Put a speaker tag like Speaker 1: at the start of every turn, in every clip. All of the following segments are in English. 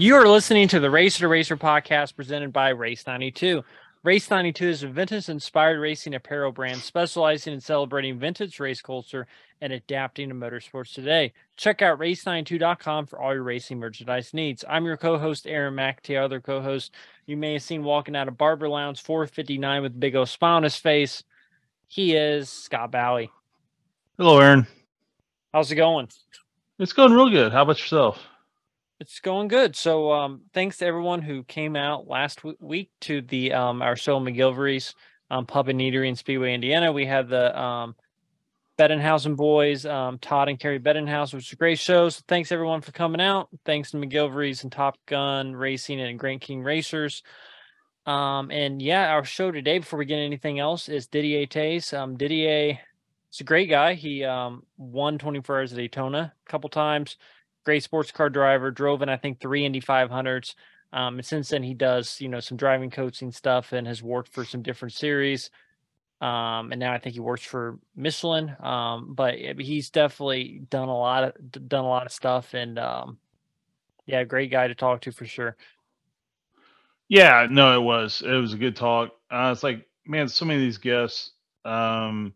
Speaker 1: You are listening to the Racer to Racer podcast presented by Race 92. Race 92 is a vintage inspired racing apparel brand specializing in celebrating vintage race culture and adapting to motorsports today. Check out race92.com for all your racing merchandise needs. I'm your co host, Aaron Mack, McAtee, other co host you may have seen walking out of Barber Lounge 459 with big O smile on his face. He is Scott Bally.
Speaker 2: Hello, Aaron.
Speaker 1: How's it going?
Speaker 2: It's going real good. How about yourself?
Speaker 1: It's going good. So, um, thanks to everyone who came out last w- week to the um, our show McGilvery's um, Pub and Eatery in Speedway, Indiana. We had the um, Bettenhausen boys, um, Todd and Carrie Bettenhausen, which was a great show. So, thanks everyone for coming out. Thanks to McGilvery's and Top Gun Racing and Grand King Racers. Um, and yeah, our show today, before we get anything else, is Didier Theys. Um, Didier, he's a great guy. He um, won 24 hours at Daytona a couple times great sports car driver, drove in I think three Indy 500s. Um, and since then he does you know some driving coaching stuff and has worked for some different series. Um, and now I think he works for Michelin. Um, but he's definitely done a lot of done a lot of stuff and um, yeah, great guy to talk to for sure.
Speaker 2: Yeah, no, it was it was a good talk. Uh, it's like man, so many of these guests, um,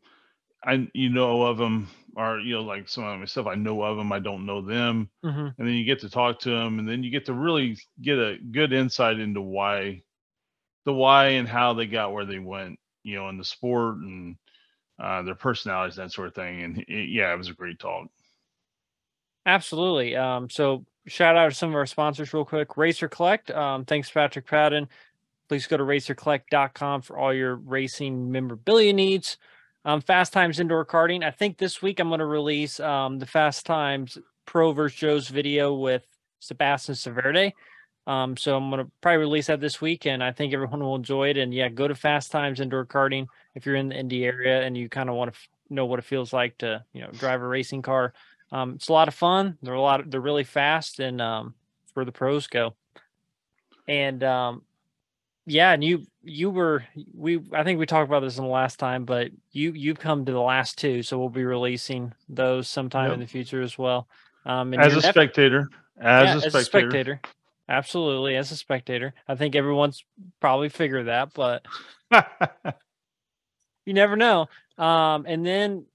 Speaker 2: I you know of them or you know like some of myself i know of them i don't know them
Speaker 1: mm-hmm.
Speaker 2: and then you get to talk to them and then you get to really get a good insight into why the why and how they got where they went you know in the sport and uh, their personalities that sort of thing and it, yeah it was a great talk.
Speaker 1: Absolutely um, so shout out to some of our sponsors real quick racer collect um, thanks patrick patton. Please go to racercollect.com for all your racing memorabilia needs um, Fast Times Indoor Karting. I think this week I'm going to release um, the Fast Times Pro versus Joe's video with Sebastian Saavedra. Um, so I'm going to probably release that this week, and I think everyone will enjoy it. And yeah, go to Fast Times Indoor Karting if you're in the Indy area and you kind of want to f- know what it feels like to you know drive a racing car. Um, it's a lot of fun. They're a lot. Of, they're really fast, and um, where the pros go. And um, yeah, and you you were we I think we talked about this in the last time, but you you've come to the last two, so we'll be releasing those sometime yep. in the future as well.
Speaker 2: Um, as a spectator, as, yeah, a, spectator. as a spectator,
Speaker 1: absolutely, as a spectator. I think everyone's probably figured that, but you never know. Um, and then,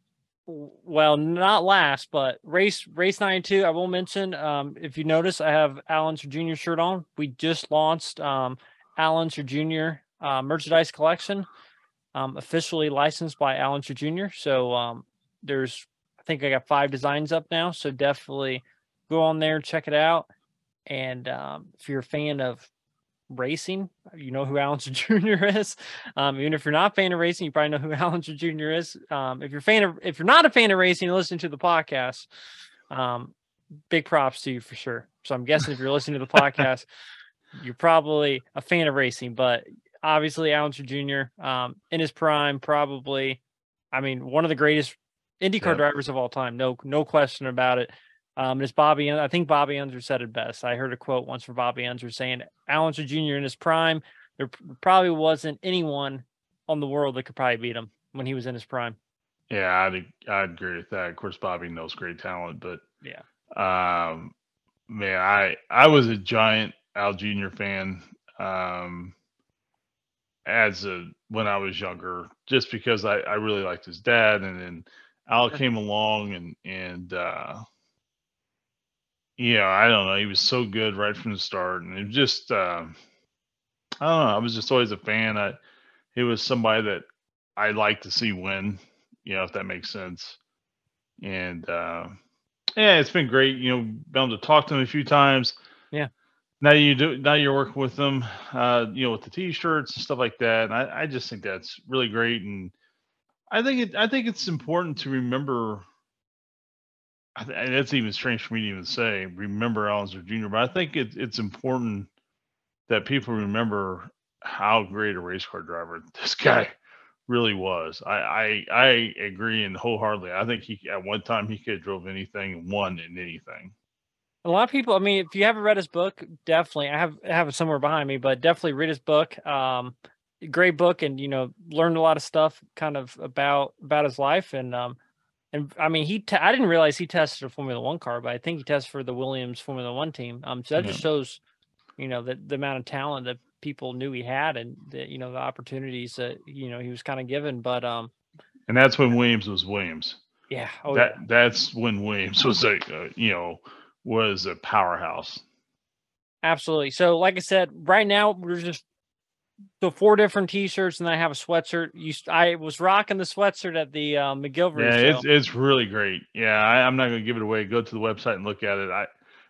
Speaker 1: well, not last, but race race ninety two. I will mention. Um, if you notice, I have Allen's Jr. shirt on. We just launched. Um Allen Jr. Uh, merchandise collection, um, officially licensed by Allen Jr. So um, there's, I think I got five designs up now. So definitely go on there, check it out. And um, if you're a fan of racing, you know who Allen Jr. is. Um, even if you're not a fan of racing, you probably know who Allen Jr. is. Um, if you're fan of, if you're not a fan of racing, listen to the podcast. Um, big props to you for sure. So I'm guessing if you're listening to the podcast, you're probably a fan of racing, but obviously Allen Jr. Um, in his prime, probably, I mean, one of the greatest IndyCar yeah. drivers of all time. No, no question about it. Um, it's Bobby. I think Bobby Unser said it best. I heard a quote once from Bobby Unser saying, "Allen Jr. in his prime, there probably wasn't anyone on the world that could probably beat him when he was in his prime."
Speaker 2: Yeah, I'd I'd agree with that. Of course, Bobby knows great talent, but
Speaker 1: yeah,
Speaker 2: um, man, I I was a giant Al Jr. fan um, as a when I was younger, just because I, I really liked his dad, and then Al came along and and uh, yeah, I don't know, he was so good right from the start, and it just uh, I don't know, I was just always a fan. I he was somebody that I like to see win, you know, if that makes sense. And uh, yeah, it's been great, you know, been able to talk to him a few times.
Speaker 1: Yeah
Speaker 2: now you do now you're working with them uh you know with the t-shirts and stuff like that and I, I just think that's really great and i think it i think it's important to remember and it's even strange for me to even say remember Allister Jr. But I think it, it's important that people remember how great a race car driver this guy really was. I I, I agree and wholeheartedly. I think he at one time he could have drove anything and won in anything
Speaker 1: a lot of people i mean if you haven't read his book definitely i have I have it somewhere behind me but definitely read his book um great book and you know learned a lot of stuff kind of about about his life and um and i mean he i didn't realize he tested a formula one car but i think he tested for the williams formula one team um so that yeah. just shows you know, the the amount of talent that people knew he had and the you know the opportunities that you know he was kind of given. But um,
Speaker 2: and that's when Williams was Williams.
Speaker 1: Yeah. Oh,
Speaker 2: that
Speaker 1: yeah.
Speaker 2: that's when Williams was a uh, you know was a powerhouse.
Speaker 1: Absolutely. So, like I said, right now we're just the four different T-shirts, and I have a sweatshirt. You, I was rocking the sweatshirt at the uh, McGillivray.
Speaker 2: Yeah, it's it's really great. Yeah, I, I'm not going to give it away. Go to the website and look at it. I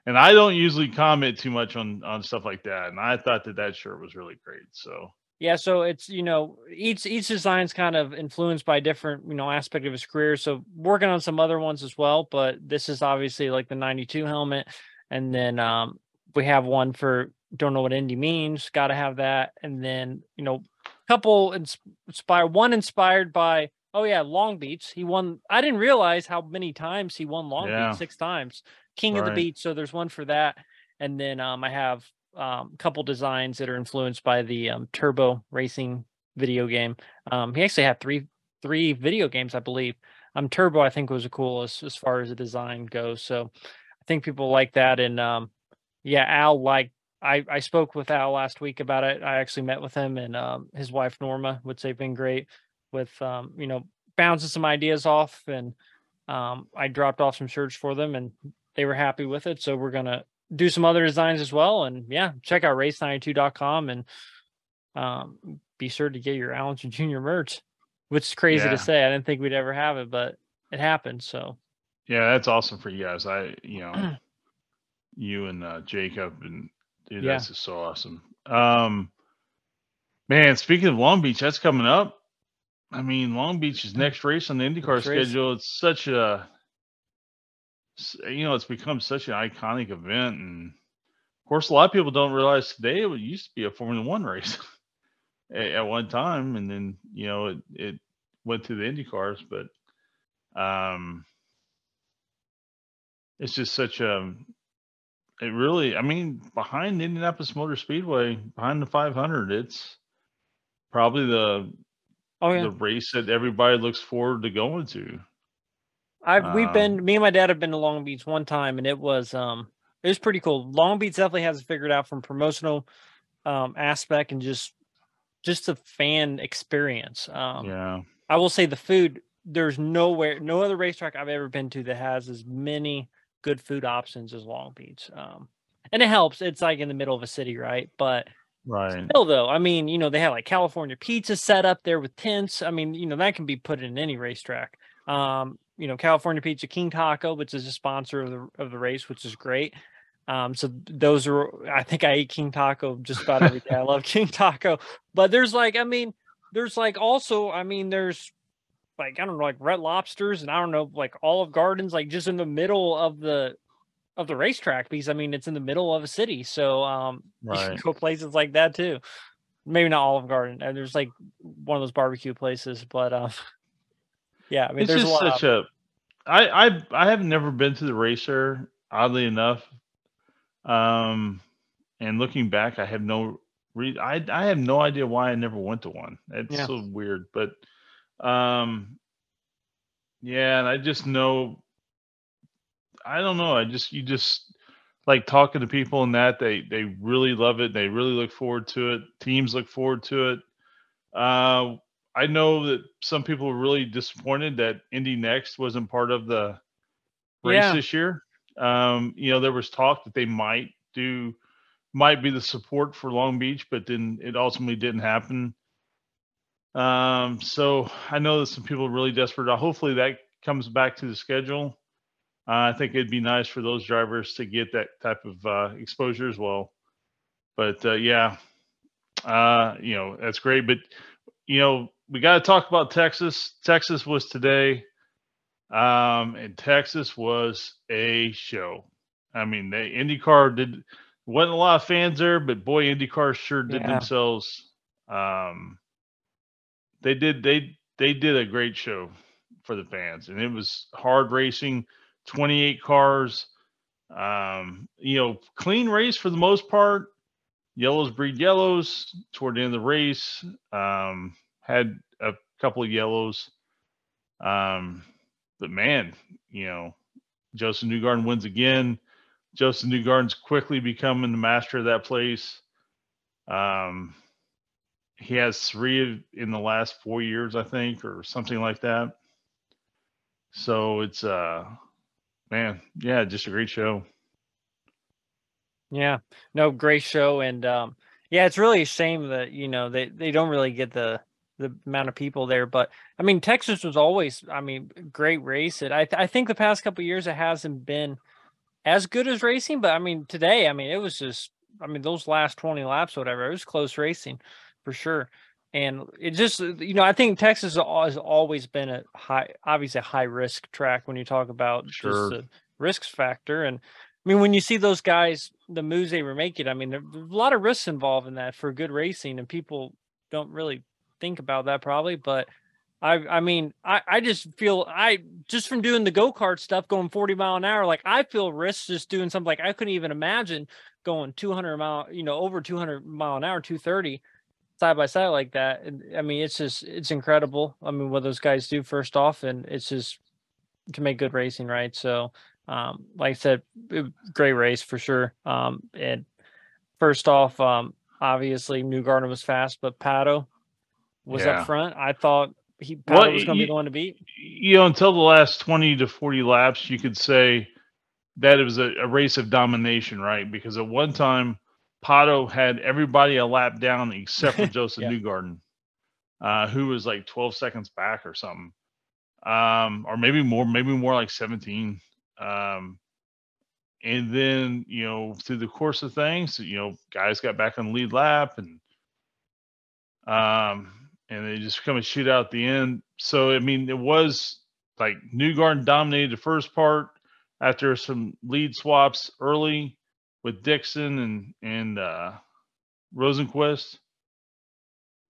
Speaker 2: and I don't usually comment too much on on stuff like that, and I thought that that shirt was really great. So
Speaker 1: yeah, so it's you know each each design's kind of influenced by different you know aspect of his career. So working on some other ones as well, but this is obviously like the '92 helmet, and then um, we have one for don't know what Indy means. Got to have that, and then you know a couple inspired one inspired by oh yeah Long Beach. He won. I didn't realize how many times he won Long
Speaker 2: Yeah.
Speaker 1: Beach six times. King of the Beach. So there's one for that, and then um, I have um, couple designs that are influenced by the um, Turbo Racing video game. Um, he actually had three three video games, I believe. Um, Turbo, I think, was the coolest as far as the design goes. So I think people like that. And um, yeah, Al like I I spoke with Al last week about it. I actually met with him and um, his wife Norma, which they've been great with um, you know bouncing some ideas off and um, I dropped off some shirts for them and they were happy with it. So we're gonna do some other designs as well. And yeah, check out race92.com and um, be sure to get your Allen Jr. merch, which is crazy
Speaker 2: Yeah.
Speaker 1: to say. I didn't think we'd ever have it, but it happened. So
Speaker 2: yeah, that's awesome for you guys. I you know you and uh, Jacob and dude,
Speaker 1: Yeah.
Speaker 2: that's just so awesome. Um, man, speaking of Long Beach, that's coming up. I mean, Long Beach is next race on the IndyCar
Speaker 1: Next race.
Speaker 2: schedule. It's such a, you know, it's become such an iconic event, and of course, a lot of people don't realize today it used to be a Formula One race at, at one time, and then you know it it went to the IndyCars, but um, it's just such a it really i mean behind indianapolis motor speedway behind the 500 it's probably the
Speaker 1: oh yeah.
Speaker 2: the race that everybody looks forward to going to
Speaker 1: I've we've
Speaker 2: Um,
Speaker 1: been me and my dad have been to Long Beach one time and it was um it was pretty cool. Long Beach definitely has it figured out from promotional um aspect and just just the fan experience. Um
Speaker 2: yeah
Speaker 1: I will say the food there's nowhere no other racetrack I've ever been to that has as many good food options as Long Beach. Um and it helps. It's like in the middle of a city, right? But
Speaker 2: right
Speaker 1: Still though, I mean, you know, they have like California pizza set up there with tents. I mean, you know, that can be put in any racetrack. Um, you know, California Pizza King Taco, which is a sponsor of the of the race, which is great. Um, so those are I think I eat King Taco just about every day. I love King Taco. But there's like, I mean, there's like also, I mean, there's like I don't know, like red lobsters and I don't know, like Olive Gardens, like just in the middle of the of the racetrack because I mean it's in the middle of a city. So um you can go places like that too. Maybe not Olive Garden. And there's like one of those barbecue places, but um yeah, I mean
Speaker 2: it's
Speaker 1: there's a
Speaker 2: just
Speaker 1: lot
Speaker 2: such a I, I i have never been to the racer oddly enough. Um and looking back i have no re- I, I have no idea why i never went to one. It's
Speaker 1: Yeah.
Speaker 2: so weird but um yeah and i just know i don't know i just you just like talking to people and that they they really love it they really look forward to it teams look forward to it. Uh I know that some people were really disappointed that Indy NXT wasn't part of the race
Speaker 1: Yeah.
Speaker 2: this year. Um, you know, there was talk that they might do, might be the support for Long Beach, but then it ultimately didn't happen. Um, so I know that some people are really desperate. Uh, Hopefully that comes back to the schedule. Uh, I think it'd be nice for those drivers to get that type of uh, exposure as well. But uh, yeah, uh, you know that's great. But you know we got to talk about Texas. Texas was today, um, and Texas was a show. I mean, they IndyCar did wasn't a lot of fans there, but boy, IndyCar sure did
Speaker 1: Yeah.
Speaker 2: themselves. Um, they did they they did a great show for the fans, and it was hard racing. Twenty eight cars, um, you know, clean race for the most part. Yellows breed yellows toward the end of the race. Um, had a couple of yellows. Um, but man, you know, Josef Newgarden wins again. Josef Newgarden's quickly becoming the master of that place. Um, he has three in the last four years, I think, or something like that. So it's uh, man, yeah, just a great show.
Speaker 1: Yeah, no, great show, and um, yeah, it's really a shame that you know they they don't really get the the amount of people there. But I mean, Texas was always, I mean, great race. It I th- I think the past couple years it hasn't been as good as racing, but I mean today, I mean it was just, I mean those last twenty laps, whatever, it was close racing for sure. And it just, you know, I think Texas has always been a high, obviously a high risk track when you talk about
Speaker 2: sure.
Speaker 1: just the risks factor. And I mean, when you see those guys, the moves they were making, I mean, there's a lot of risks involved in that for good racing, and people don't really think about that probably. But I, I mean, I, I just feel I just from doing the go kart stuff, going 40 mile an hour, like I feel risks just doing something like I couldn't even imagine going 200 mile, you know, over 200 mile an hour, 230 side by side like that. And I mean, it's just it's incredible. I mean, what those guys do first off, and it's just to make good racing, right? So um, like I said, great race for sure. Um, and first off, um, obviously Newgarden was fast, but Pato was
Speaker 2: Yeah.
Speaker 1: up front. I thought he Pato
Speaker 2: Well,
Speaker 1: was going to be the one to beat.
Speaker 2: You know, until the last 20 to 40 laps, you could say that it was a, a race of domination, right? Because at one time, Pato had everybody a lap down except for Josef
Speaker 1: Yeah.
Speaker 2: Newgarden, uh, who was like 12 seconds back or something. Um, or maybe more, maybe more like 17. Um, and then, you know, through the course of things, you know, guys got back on lead lap and um and they just come and shoot out at the end. So I mean, it was like Newgarden dominated the first part after some lead swaps early with Dixon and and uh, Rosenqvist,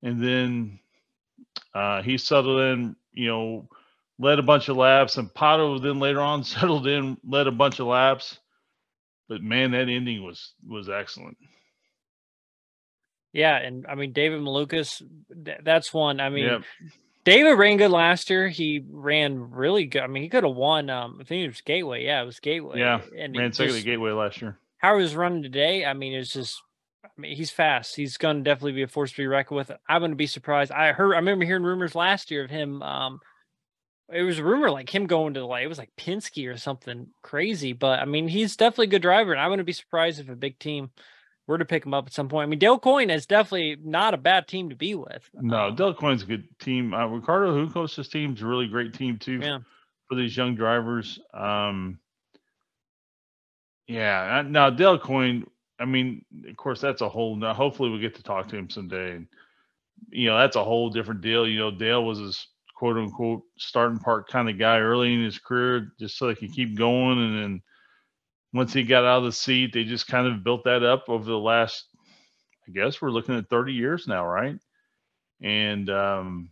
Speaker 2: and then uh, he settled in. You know, led a bunch of laps, and Pato then later on settled in, led a bunch of laps. But man, that ending was was excellent.
Speaker 1: Yeah, and I mean David Malukas, th- that's one. I mean,
Speaker 2: Yep.
Speaker 1: David ran good last year. He ran really good. I mean, he could have won. Um, I think it was Gateway. Yeah, it was Gateway.
Speaker 2: Yeah,
Speaker 1: and
Speaker 2: Ran second at Gateway last year.
Speaker 1: how he was running today, I mean, it's just, I mean, he's fast. He's going to definitely be a force to be reckoned with. I wouldn't be surprised. I heard, I remember hearing rumors last year of him. Um, it was a rumor like him going to like it was like Penske or something crazy. But I mean, he's definitely a good driver, and I wouldn't be surprised if a big team were to pick him up at some point. I mean, Dale Coyne is definitely not a bad team to be with.
Speaker 2: No,
Speaker 1: Um,
Speaker 2: Del Coyne's a good team. Uh, Ricardo Juncos's team's a really great team too
Speaker 1: Yeah.
Speaker 2: for these young drivers. Um, yeah, now Del Coyne. I mean, of course, that's a whole. Now, hopefully, we get to talk to him someday. And you know, that's a whole different deal. You know, Dale was his quote unquote starting part kind of guy early in his career, just so they could keep going. And then once he got out of the seat, they just kind of built that up over the last. I guess we're looking at 30 years now, right? and um,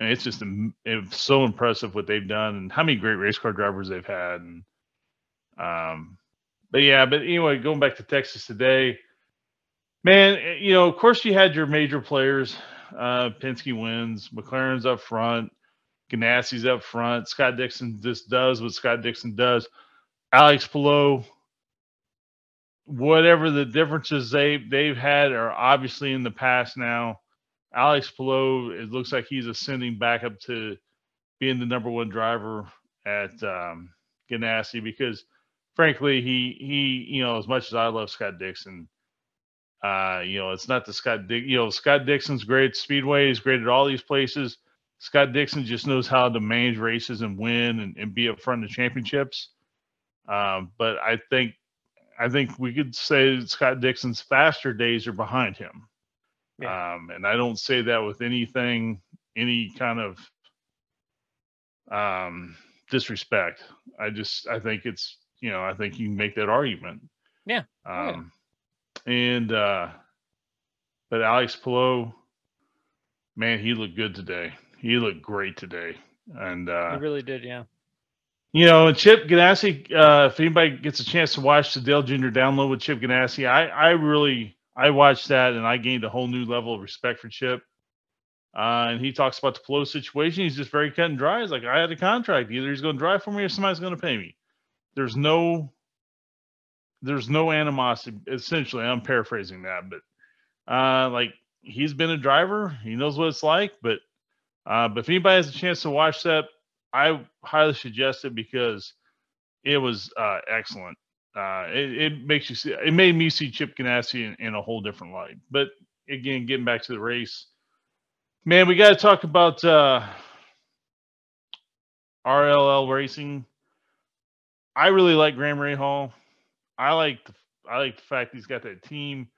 Speaker 2: and it's just am- it's so impressive what they've done and how many great race car drivers they've had. And um, but yeah, but anyway, going back to Texas today, man, eh, you know, of course you had your major players. Uh, Penske wins, McLaren's up front, Ganassi's up front. Scott Dixon just does what Scott Dixon does. Alex Palou, whatever the differences they they've had are obviously in the past now. Alex Palou, it looks like he's ascending back up to being the number one driver at um, Ganassi because, frankly, he he you know as much as I love Scott Dixon, uh, you know it's not the Scott Dick. You know Scott Dixon's great at Speedway. He's great at all these places. Scott Dixon just knows how to manage races and win and, and be up front of the championships. Um, but I think I think we could say that Scott Dixon's faster days are behind him. Um, and I don't say that with anything, any kind of um, disrespect. I just, I think it's, you know, I think you can make that argument.
Speaker 1: Yeah. Oh, yeah.
Speaker 2: Um, and, uh, but Alex Palou, man, he looked good today. He looked great today. And, uh,
Speaker 1: he really did. Yeah.
Speaker 2: you know, and Chip Ganassi, uh, if anybody gets a chance to watch the Dale Jr. download with Chip Ganassi, I, I really, I watched that and I gained a whole new level of respect for Chip. Uh, and he talks about the flow situation. He's just very cut and dry. He's like, I had a contract. Either he's going to drive for me or somebody's going to pay me. There's no, there's no animosity. Essentially, I'm paraphrasing that, but uh, like he's been a driver, he knows what it's like. But uh, but if anybody has a chance to watch that, I highly suggest it because it was uh, excellent. Uh, it, it makes you see. It made me see Chip Ganassi in, in a whole different light. But again, getting back to the race, man, we got to talk about uh, RLL racing. I really like Graham Rahal. I like the I like the fact he's got that team.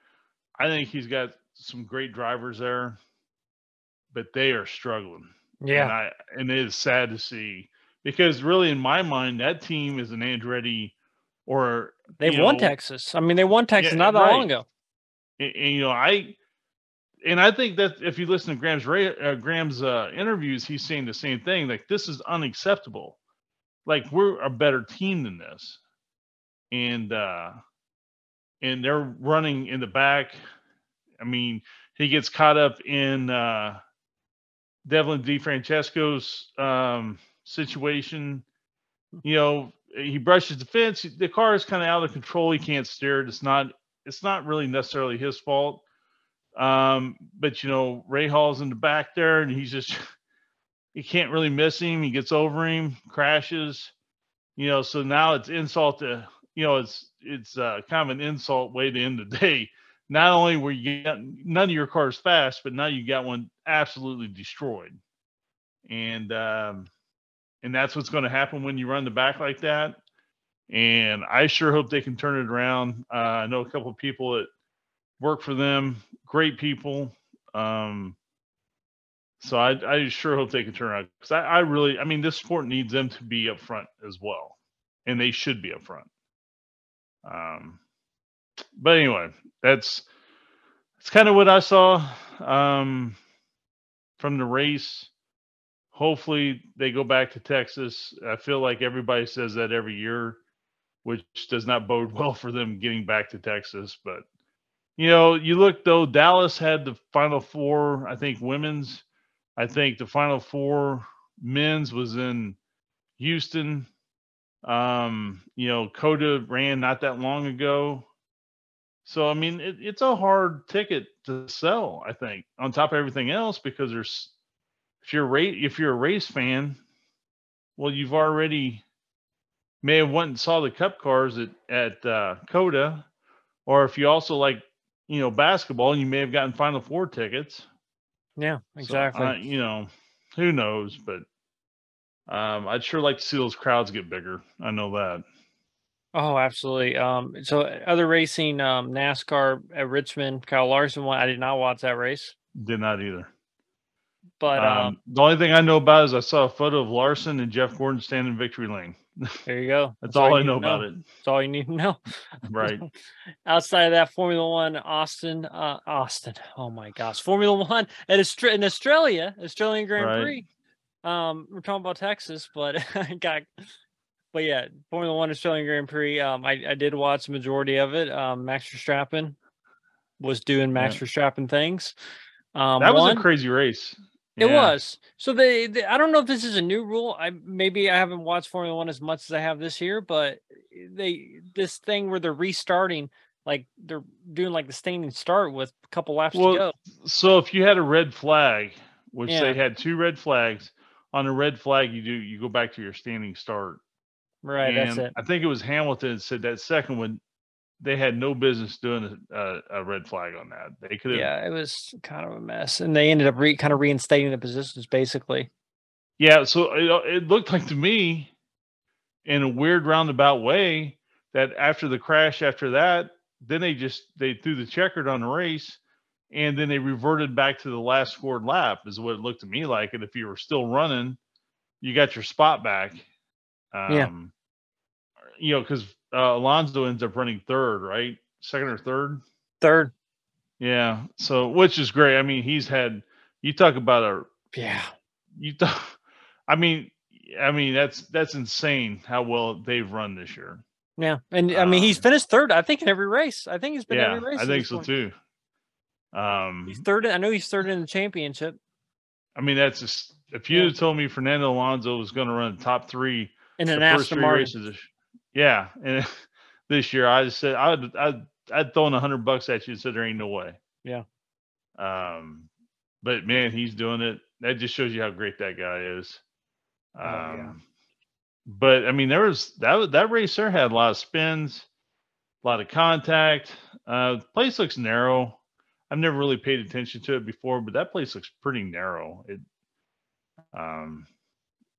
Speaker 2: I think he's got some great drivers there, but they are struggling.
Speaker 1: Yeah,
Speaker 2: and, I, and it is sad to see because really, in my mind, that team is an Andretti or
Speaker 1: they've won know, Texas. I mean, they won Texas yeah, not that right. long ago.
Speaker 2: And, and, you know, I and I think that if you listen to Graham's uh, Graham's uh, interviews, he's saying the same thing. Like this is unacceptable. Like we're a better team than this, and uh and they're running in the back. I mean, he gets caught up in uh Devlin DeFrancesco's um situation. You know, he brushes the fence. The car is kind of out of control. He can't steer it. It's not. It's not really necessarily his fault. Um, but you know, Rahal's in the back there, and he's just he can't really miss him. He gets over him, crashes. You know, so now it's insult to you know, it's it's uh, kind of an insult way to end the day. Not only were you getting none of your cars fast, but now you got one absolutely destroyed. And um, and that's what's going to happen when you run the back like that. And I sure hope they can turn it around. Uh, I know a couple of people that work for them, great people. Um, so I, I sure hope they can turn around because I, I really, I mean, this sport needs them to be up front as well, and they should be up front. Um, but anyway, that's that's kind of what I saw um, from the race hopefully they go back to Texas. I feel like everybody says that every year, which does not bode well for them getting back to Texas. But you know, you look though, Dallas had the final four, I think women's. I think the final four men's was in Houston. Um, you know, COTA ran not that long ago. So I mean, it, it's a hard ticket to sell. I think on top of everything else because there's if you're a if you're a race fan, well, you've already may have went and saw the Cup cars at at uh, COTA, or if you also like you know basketball, you may have gotten Final Four tickets.
Speaker 1: Yeah, exactly.
Speaker 2: So, uh, you know, who knows? But um, I'd sure like to see those crowds get bigger. I know that.
Speaker 1: Oh, absolutely. Um, so other racing, um, NASCAR at Richmond, Kyle Larson won. I did not watch that race.
Speaker 2: Did not either.
Speaker 1: But um, um,
Speaker 2: the only thing I know about is I saw a photo of Larson and Jeff Gordon standing in victory lane.
Speaker 1: There you go.
Speaker 2: That's, That's all, all I know about it.
Speaker 1: That's all you need to know.
Speaker 2: Right.
Speaker 1: Outside of that, Formula One, Austin, uh, Austin. Oh my gosh, Formula One at Austra- in Australia, Australian Grand right. Prix. Um, we're talking about Texas, but I got. But yeah, Formula One Australian Grand Prix. Um, I, I did watch the majority of it. Um, Max Verstappen was doing Max yeah. Verstappen things.
Speaker 2: Um, that was a crazy race.
Speaker 1: It was. So they, they, I don't know if this is a new rule. I maybe I haven't watched Formula One as much as I have this year, but they this thing where they're restarting, like they're doing like the standing start with a couple laps well, to go.
Speaker 2: So if you had a red flag, which yeah. they had two red flags, on a red flag you do you go back to your standing start.
Speaker 1: Right, and that's it.
Speaker 2: I think it was Hamilton said that second one they had no business doing a, a, red flag on that. They could have.
Speaker 1: Yeah, it was kind of a mess, and they ended up re, kind of reinstating the positions basically.
Speaker 2: Yeah, so it, it looked like to me, in a weird roundabout way, that after the crash, after that, then they just they threw the checkered on the race, and then they reverted back to the last scored lap, is what it looked to me like. And if you were still running, you got your spot back. Um, yeah. You know, because uh, Alonso ends up running third, right? Second or third?
Speaker 1: Third.
Speaker 2: Yeah. So, which is great. I mean, he's had. You talk about a.
Speaker 1: Yeah.
Speaker 2: You talk. I mean, I mean that's that's insane how well they've run this year.
Speaker 1: Yeah, and I mean he's um, finished third. I think in every race. I think he's been yeah, every race.
Speaker 2: I think so point. too. Um,
Speaker 1: he's third. I know he's third in the championship.
Speaker 2: I mean, that's just if you yeah. told me Fernando Alonso was going to run top three
Speaker 1: in an Aston Martin,
Speaker 2: yeah, and this year. I just said I'd I'd I'd thrown a hundred bucks at you and said there ain't no way.
Speaker 1: Yeah.
Speaker 2: Um, but man, he's doing it. That just shows you how great that guy is. Um,
Speaker 1: Oh, yeah.
Speaker 2: but I mean, there was that that race there had a lot of spins, a lot of contact. Uh, the place looks narrow. I've never really paid attention to it before, but that place looks pretty narrow. It, um,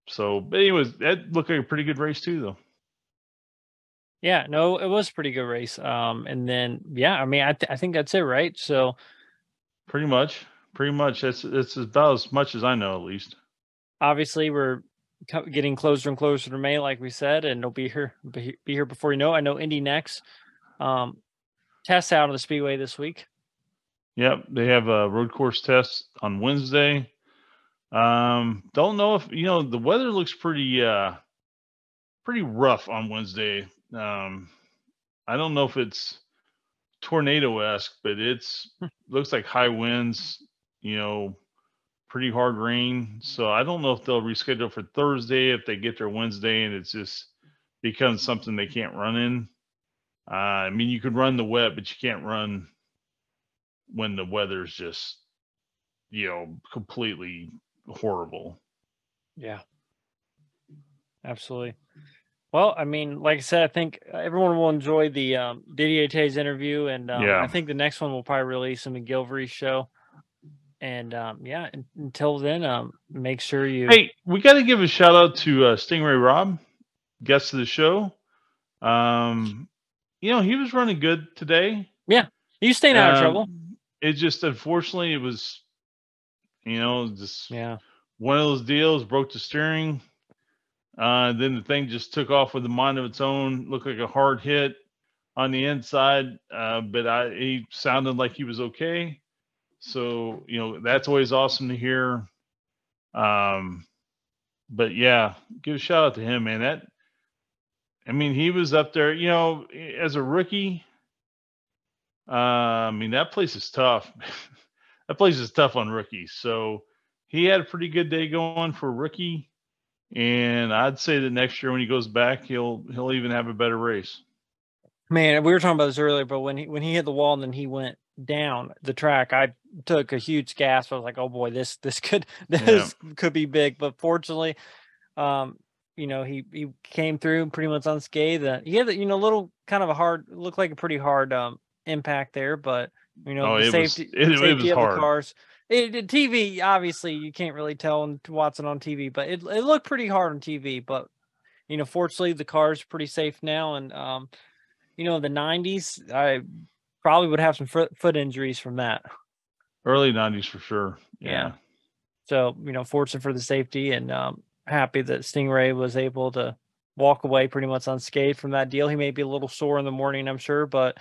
Speaker 2: so but anyways, that looked like a pretty good race too, though.
Speaker 1: Yeah, no, it was a pretty good race. Um, and then yeah, I mean, I th- I think that's it, right? So
Speaker 2: Pretty much, pretty much. That's it's about as much as I know, at least.
Speaker 1: obviously we're getting closer and closer to May, like we said, and it'll be here be, here before you know. it. I know Indy NXT. Um, tests out of the speedway this week.
Speaker 2: Yep, they have a road course test on Wednesday. Um, don't know if you know the weather looks pretty uh pretty rough on Wednesday. Um, I don't know if it's tornado esque, but it's looks like high winds. You know, pretty hard rain. So I don't know if they'll reschedule for Thursday if they get there Wednesday and it's just becomes something they can't run in. Uh, I mean, you could run the wet, but you can't run when the weather's just you know completely horrible.
Speaker 1: Yeah. Absolutely. Well, I mean, like I said, I think everyone will enjoy the um, Didier Theys' interview, and um,
Speaker 2: Yeah.
Speaker 1: I think the next one will probably release in McGilvery's show. And um, yeah, until then, um, make sure you.
Speaker 2: Hey, we got to give a shout out to uh, Stingray Rob, guest of the show. Um, you know, he was running good today.
Speaker 1: Yeah, you staying out of
Speaker 2: Um,
Speaker 1: trouble.
Speaker 2: It just unfortunately it was, you know, just
Speaker 1: Yeah.
Speaker 2: one of those deals. Broke the steering. Uh, then the thing just took off with a mind of its own. Looked like a hard hit on the inside, uh, but I he sounded like he was okay. So you know that's always awesome to hear. Um, but yeah, give a shout out to him, man. That I mean, he was up there. You know, as a rookie. Uh, I mean, that place is tough. that place is tough on rookies. So he had a pretty good day going for rookie. And I'd say that next year when he goes back, he'll he'll even have a better race.
Speaker 1: Man, we were talking about this earlier, but when he when he hit the wall and then he went down the track, I took a huge gasp. I was like, "Oh boy, this this could this could be big." But fortunately, um, you know, he he came through pretty much unscathed. Uh, he had a, you know a little kind of a hard, looked like a pretty hard um impact there, but you know
Speaker 2: Oh,
Speaker 1: the
Speaker 2: it was-
Speaker 1: safety
Speaker 2: it- it
Speaker 1: safety
Speaker 2: was
Speaker 1: of the cars. It, it- TV obviously you can't really tell and watching on TV, but it it looked pretty hard on TV. But you know, fortunately, the car's pretty safe now, and um, you know, the '90s, I probably would have some foot foot injuries from that.
Speaker 2: Early nineties for sure.
Speaker 1: Yeah. So you know, fortunate for the safety, and um, happy that Stingray was able to walk away pretty much unscathed from that deal. He may be a little sore in the morning, I'm sure, but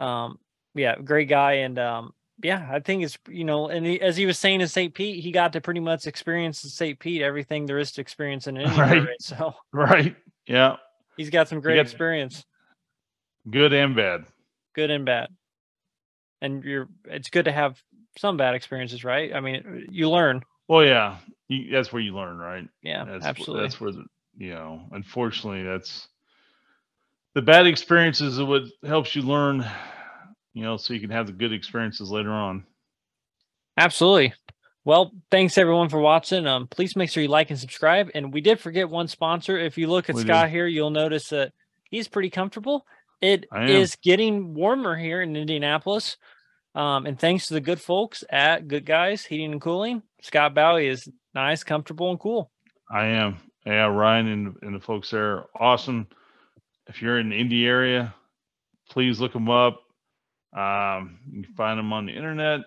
Speaker 1: um, yeah, great guy, and um, yeah, I think it's you know, and he, as he was saying in St. Pete, he got to pretty much experience in St. Pete everything there is to experience in.
Speaker 2: Right.
Speaker 1: Right. So
Speaker 2: Right. Yeah.
Speaker 1: he's got some great
Speaker 2: got-
Speaker 1: experience,
Speaker 2: Good and bad.
Speaker 1: good and bad. And you're, it's good to have some bad experiences, right? I mean, you learn.
Speaker 2: Well, yeah. You, that's where you learn, right?
Speaker 1: Yeah,
Speaker 2: that's,
Speaker 1: absolutely.
Speaker 2: That's where the you know, unfortunately, that's the bad experiences are what helps you learn. You know, so you can have the good experiences later on.
Speaker 1: Absolutely. Well, thanks everyone for watching. Um, please make sure you like and subscribe. And we did forget one sponsor. If you look at
Speaker 2: We did.
Speaker 1: Scott here, you'll notice that he's pretty comfortable. It is getting warmer here in Indianapolis. Um, and thanks to the good folks at Good Guys Heating and Cooling, Scott Bowie is nice, comfortable, and cool.
Speaker 2: I am. Yeah, Ryan and, and the folks there are awesome. If you're in the Indy area, please look them up. Um, you can find them on the internet.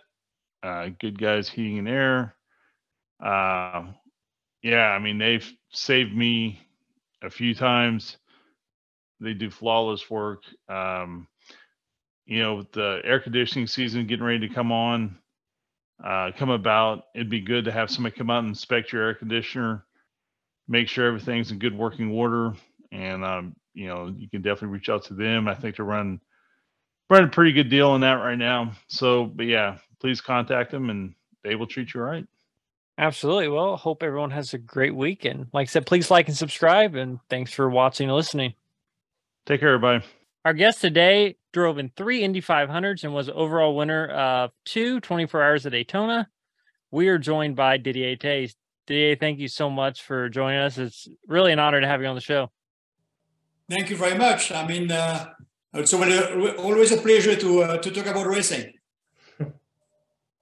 Speaker 2: Uh, good guys, heating and air. Uh, yeah, I mean they've saved me a few times. They do flawless work. Um, you know, with the air conditioning season getting ready to come on, uh, come about, it'd be good to have somebody come out and inspect your air conditioner make sure everything's in good working order. And um, you know, you can definitely reach out to them. I think they're running running a pretty good deal on that right now. So, but yeah, please contact them and they will treat you right.
Speaker 1: Absolutely. Well, hope everyone has a great week. And like I said, please like and subscribe. And thanks for watching and listening.
Speaker 2: Take care, everybody.
Speaker 1: Our guest today drove in three Indy 500s and was overall winner of two 24 hours at Daytona. We are joined by Didier Theys. Didier, thank you so much for joining us. It's really an honor to have you on the show.
Speaker 3: Thank you very much. I mean, uh, it's always a pleasure to uh, to talk about racing.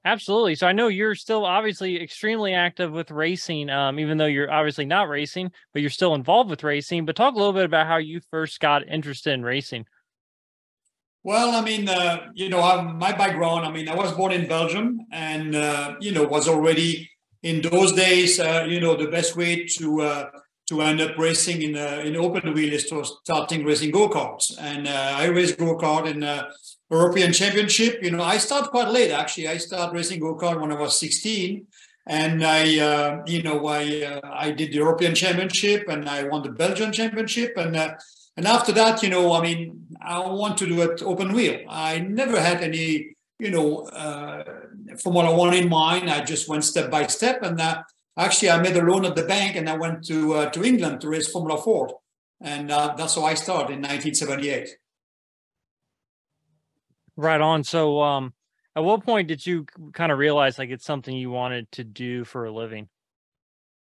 Speaker 1: Absolutely. So I know you're still obviously extremely active with racing, um, even though you're obviously not racing, but you're still involved with racing. But talk a little bit about how you first got interested in racing.
Speaker 3: Well, I mean, uh, you know, I'm, my background. I mean, I was born in Belgium, and uh, you know, was already in those days. Uh, you know, the best way to uh, to end up racing in uh, in open wheel is to starting racing go karts, and uh, I raced go kart in European Championship. You know, I started quite late actually. I started racing go kart when I was 16, and I, uh, you know, I uh, I did the European Championship and I won the Belgian Championship, and uh, and after that, you know, I mean, I want to do it open wheel. I never had any, you know, uh, Formula One in mind. I just went step by step, and uh, actually, I made a loan at the bank, and I went to uh, to England to race Formula Ford, and uh, that's how I started in 1978.
Speaker 1: Right on. So, um, at what point did you kind of realize like it's something you wanted to do for a living?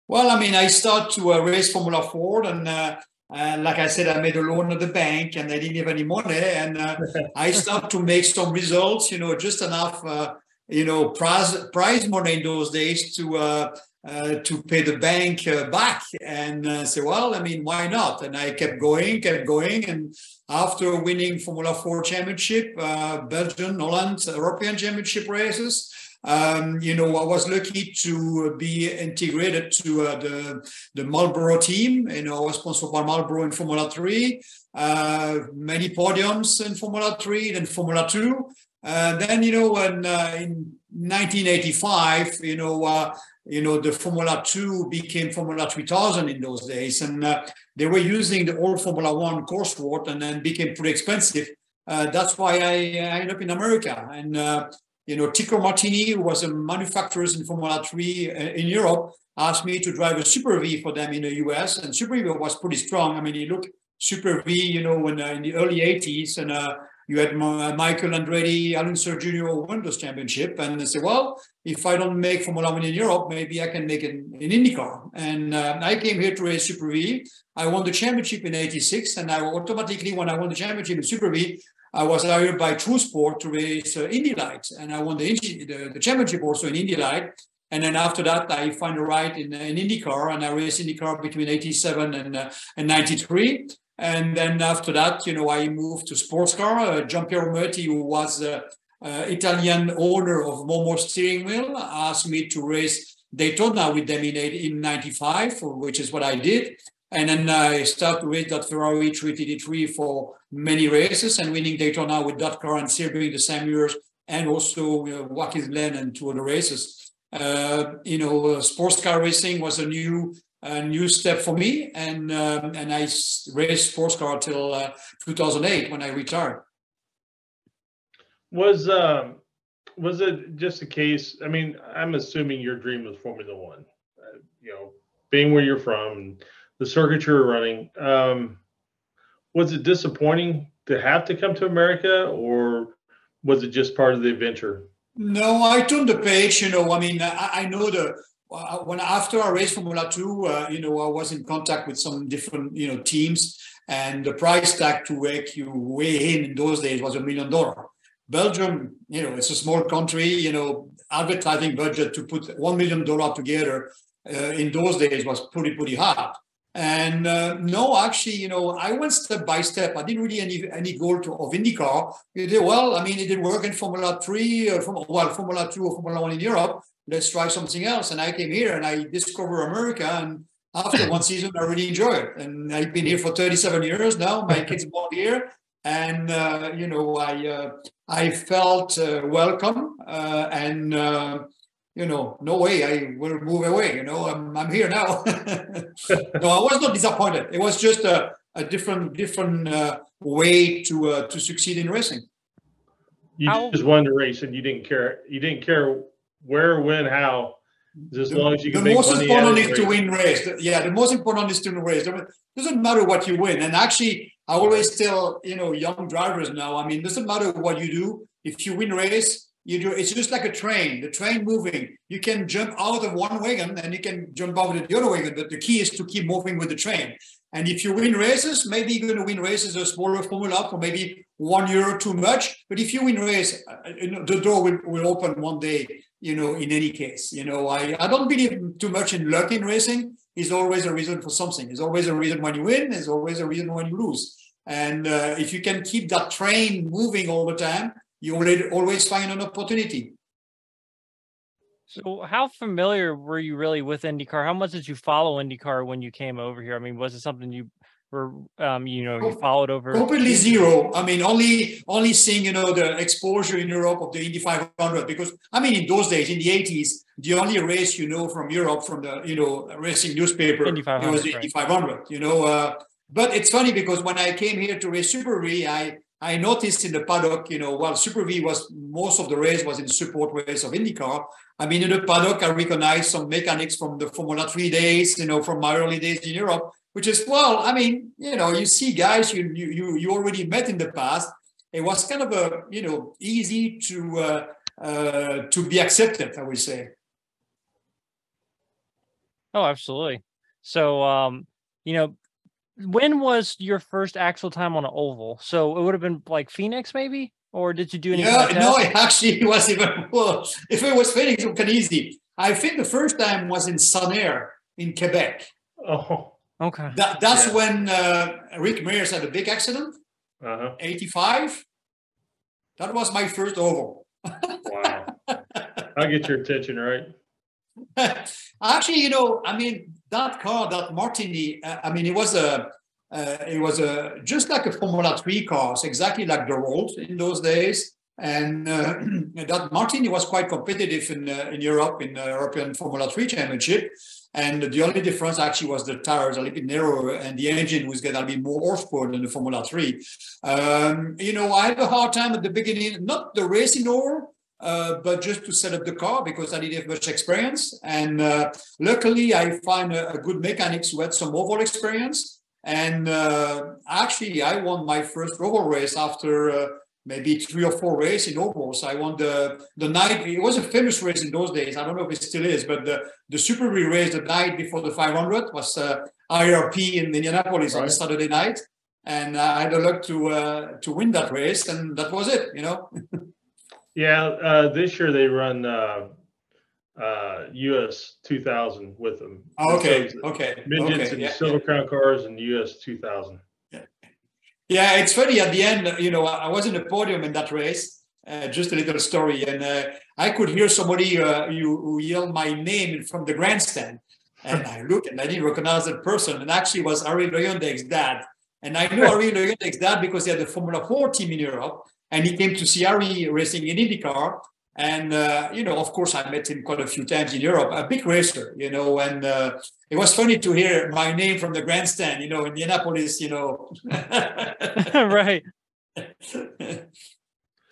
Speaker 3: Well, I mean, I started to uh, race Formula Ford, and uh, uh, like I said, I made a loan at the bank, and I didn't have any money, and uh, I started to make some results. You know, just enough, uh, you know, prize prize money in those days to uh, uh, to pay the bank uh, back and uh, say, well, I mean, why not? And I kept going, kept going. And after winning Formula Ford championship, uh, Belgian, Holland, European championship races, um, you know, I was lucky to be integrated to uh, the, the Marlboro team. You know, I was sponsored by Marlboro in Formula 3, uh, many podiums in Formula 3, then Formula 2. then, you know, when, in 1985, you know, you know, the Formula 2 became Formula 3000 in those days. And uh, they were using the old Formula 1 course coursework and then became pretty expensive. Uh, that's why I, I, ended up in America. And, uh, you know, Tico Martini, who was a manufacturer in Formula 3 uh, in Europe, asked me to drive a Super V for them in the US. And Super V was pretty strong. I mean, you look Super V, you know, in, uh, in the early 80s. And uh, you had Michael Andretti, Al Unser Jr. won those championship, and they said, well, if I don't make Formula One in Europe, maybe I can make it in IndyCar. And uh, I came here to race Super V. I won the championship in '86, and I automatically, when I won the championship in Super V, I was hired by True Sport to race uh, Indy Lights, and I won the, the, the championship also in Indy Light. And then after that, I find a ride in, in IndyCar, and I raced IndyCar between '87 and uh, and '93. And then after that, you know, I moved to sports car. Uh, Gianpiero Moretti, who was uh, uh, Italian owner of Momo Steering Wheel, asked me to race Daytona with them in, in 95, which is what I did. And then I started with that Ferrari 333 for many races and winning Daytona with that car and Sebring the same years and also you know, Watkins Glen and two other races. Uh, you know, uh, sports car racing was a new a new step for me, and um, and I raced sports car till uh, 2008 when I retired.
Speaker 2: Was um, was it just a case? I mean, I'm assuming your dream was Formula One. Uh, you know, being where you're from, the circuit you're running. Um, was it disappointing to have to come to America, or was it just part of the adventure?
Speaker 3: No, I turned the page. You know, I mean, I, I know the when after I raced Formula Two, uh, you know, I was in contact with some different, you know, teams, and the price tag to make you weigh in in those days was a million dollar. Belgium, you know, it's a small country, you know, advertising budget to put one million dollar together uh, in those days was pretty pretty hard. And uh, no, actually, you know, I went step by step. I didn't really any any goal to, of IndyCar. Did well. I mean, it did work in Formula Three, uh, from, well, Formula Two or Formula One in Europe let's try something else. And I came here and I discovered America. And after one season, I really enjoyed it. And I've been here for 37 years now. My kids born here. And, uh, you know, I, uh, I felt uh, welcome uh, and, uh, you know, no way I will move away. You know, I'm, I'm here now. no, I was not disappointed. It was just a, a different, different uh, way to, to succeed in racing.
Speaker 2: You just won the race and you didn't care. You didn't care where, when, how. As the, long as you can the most
Speaker 3: important is to win race. Yeah, the most important is to win race. It doesn't matter what you win. And actually, I always tell you know young drivers now. I mean, it doesn't matter what you do. If you win race, you do. It's just like a train. The train moving. You can jump out of one wagon and you can jump out of the other wagon. But the key is to keep moving with the train. And if you win races, maybe you're going to win races a smaller formula for maybe one year too much. But if you win race, uh, the door will, will open one day. You know, in any case, you know, I, I don't believe too much in luck in racing. Is always a reason for something. There's always a reason when you win. There's always a reason when you lose. And uh, if you can keep that train moving all the time, you will always find an opportunity.
Speaker 1: So, how familiar were you really with IndyCar? How much did you follow IndyCar when you came over here? I mean, was it something you were, um, you know, you followed over?
Speaker 3: Completely zero. I mean, only only seeing you know the exposure in Europe of the Indy 500 because I mean, in those days, in the 80s, the only race you know from Europe from the you know racing newspaper
Speaker 1: 500,
Speaker 3: was the
Speaker 1: right.
Speaker 3: Indy 500. You know, uh, but it's funny because when I came here to race Super V, I I noticed in the paddock, you know, while Super V was most of the race was in support race of IndyCar. I mean, in the paddock, I recognized some mechanics from the Formula Three days, you know, from my early days in Europe, which is well, I mean, you know, you see guys you you you already met in the past. It was kind of a you know easy to uh, uh, to be accepted, I would say.
Speaker 1: Oh, absolutely. So, um, you know, when was your first actual time on an oval? So it would have been like Phoenix, maybe, or did you do any?
Speaker 3: Yeah,
Speaker 1: kind of
Speaker 3: no,
Speaker 1: test?
Speaker 3: it actually was even well. If it was Phoenix, it was easy. I think the first time was in Sanair in Quebec.
Speaker 2: Oh,
Speaker 1: Okay.
Speaker 3: That, that's
Speaker 2: Yeah.
Speaker 3: when uh, Rick Mears had a big accident,
Speaker 2: uh-huh.
Speaker 3: 85. That was my first oval.
Speaker 2: Wow. I'll get your attention, right?
Speaker 3: Actually, you know, I mean, that car, that Martini, uh, I mean, it was a, uh, it was a just like a Formula Three car, it's exactly like the Ralts in those days. And uh, that Martini was quite competitive in uh, in Europe in the European Formula Three Championship. And the only difference actually was the tires a little bit narrower, and the engine was going to be more horsepower than the Formula Three. Um, you know, I had a hard time at the beginning, not the racing over, uh, but just to set up the car because I didn't have much experience. And uh, luckily, I find a, a good mechanics who had some oval experience. And uh, actually, I won my first oval race after uh, maybe three or four races in ovals. I won the the night. It was a famous race in those days. I don't know if it still is, but the the Super V race the night before the 500 was uh, IRP in Indianapolis on
Speaker 2: Right.
Speaker 3: Saturday night. And uh, I had the luck to uh, to win that race, and that was it. You know.
Speaker 2: Yeah, uh, this year they run uh, uh, US 2000 with them.
Speaker 3: Oh, okay,
Speaker 2: So
Speaker 3: okay,
Speaker 2: Midgets
Speaker 3: okay.
Speaker 2: and
Speaker 3: Yeah,
Speaker 2: Silver Crown cars and US 2000.
Speaker 3: Yeah, it's funny. At the end, you know, I was in the podium in that race. Uh, just a little story, and uh, I could hear somebody uh, you, who yelled my name from the grandstand, and I looked and I didn't recognize that person, and actually was Arie Luyendyk's dad. And I knew Arie Luyendyk's dad because he had the Formula 4 team in Europe, and he came to see Arie racing in IndyCar. And uh, you know, of course, I met him quite a few times in Europe. A big racer, you know, and uh, it was funny to hear my name from the grandstand, you know, Indianapolis, you know.
Speaker 1: right.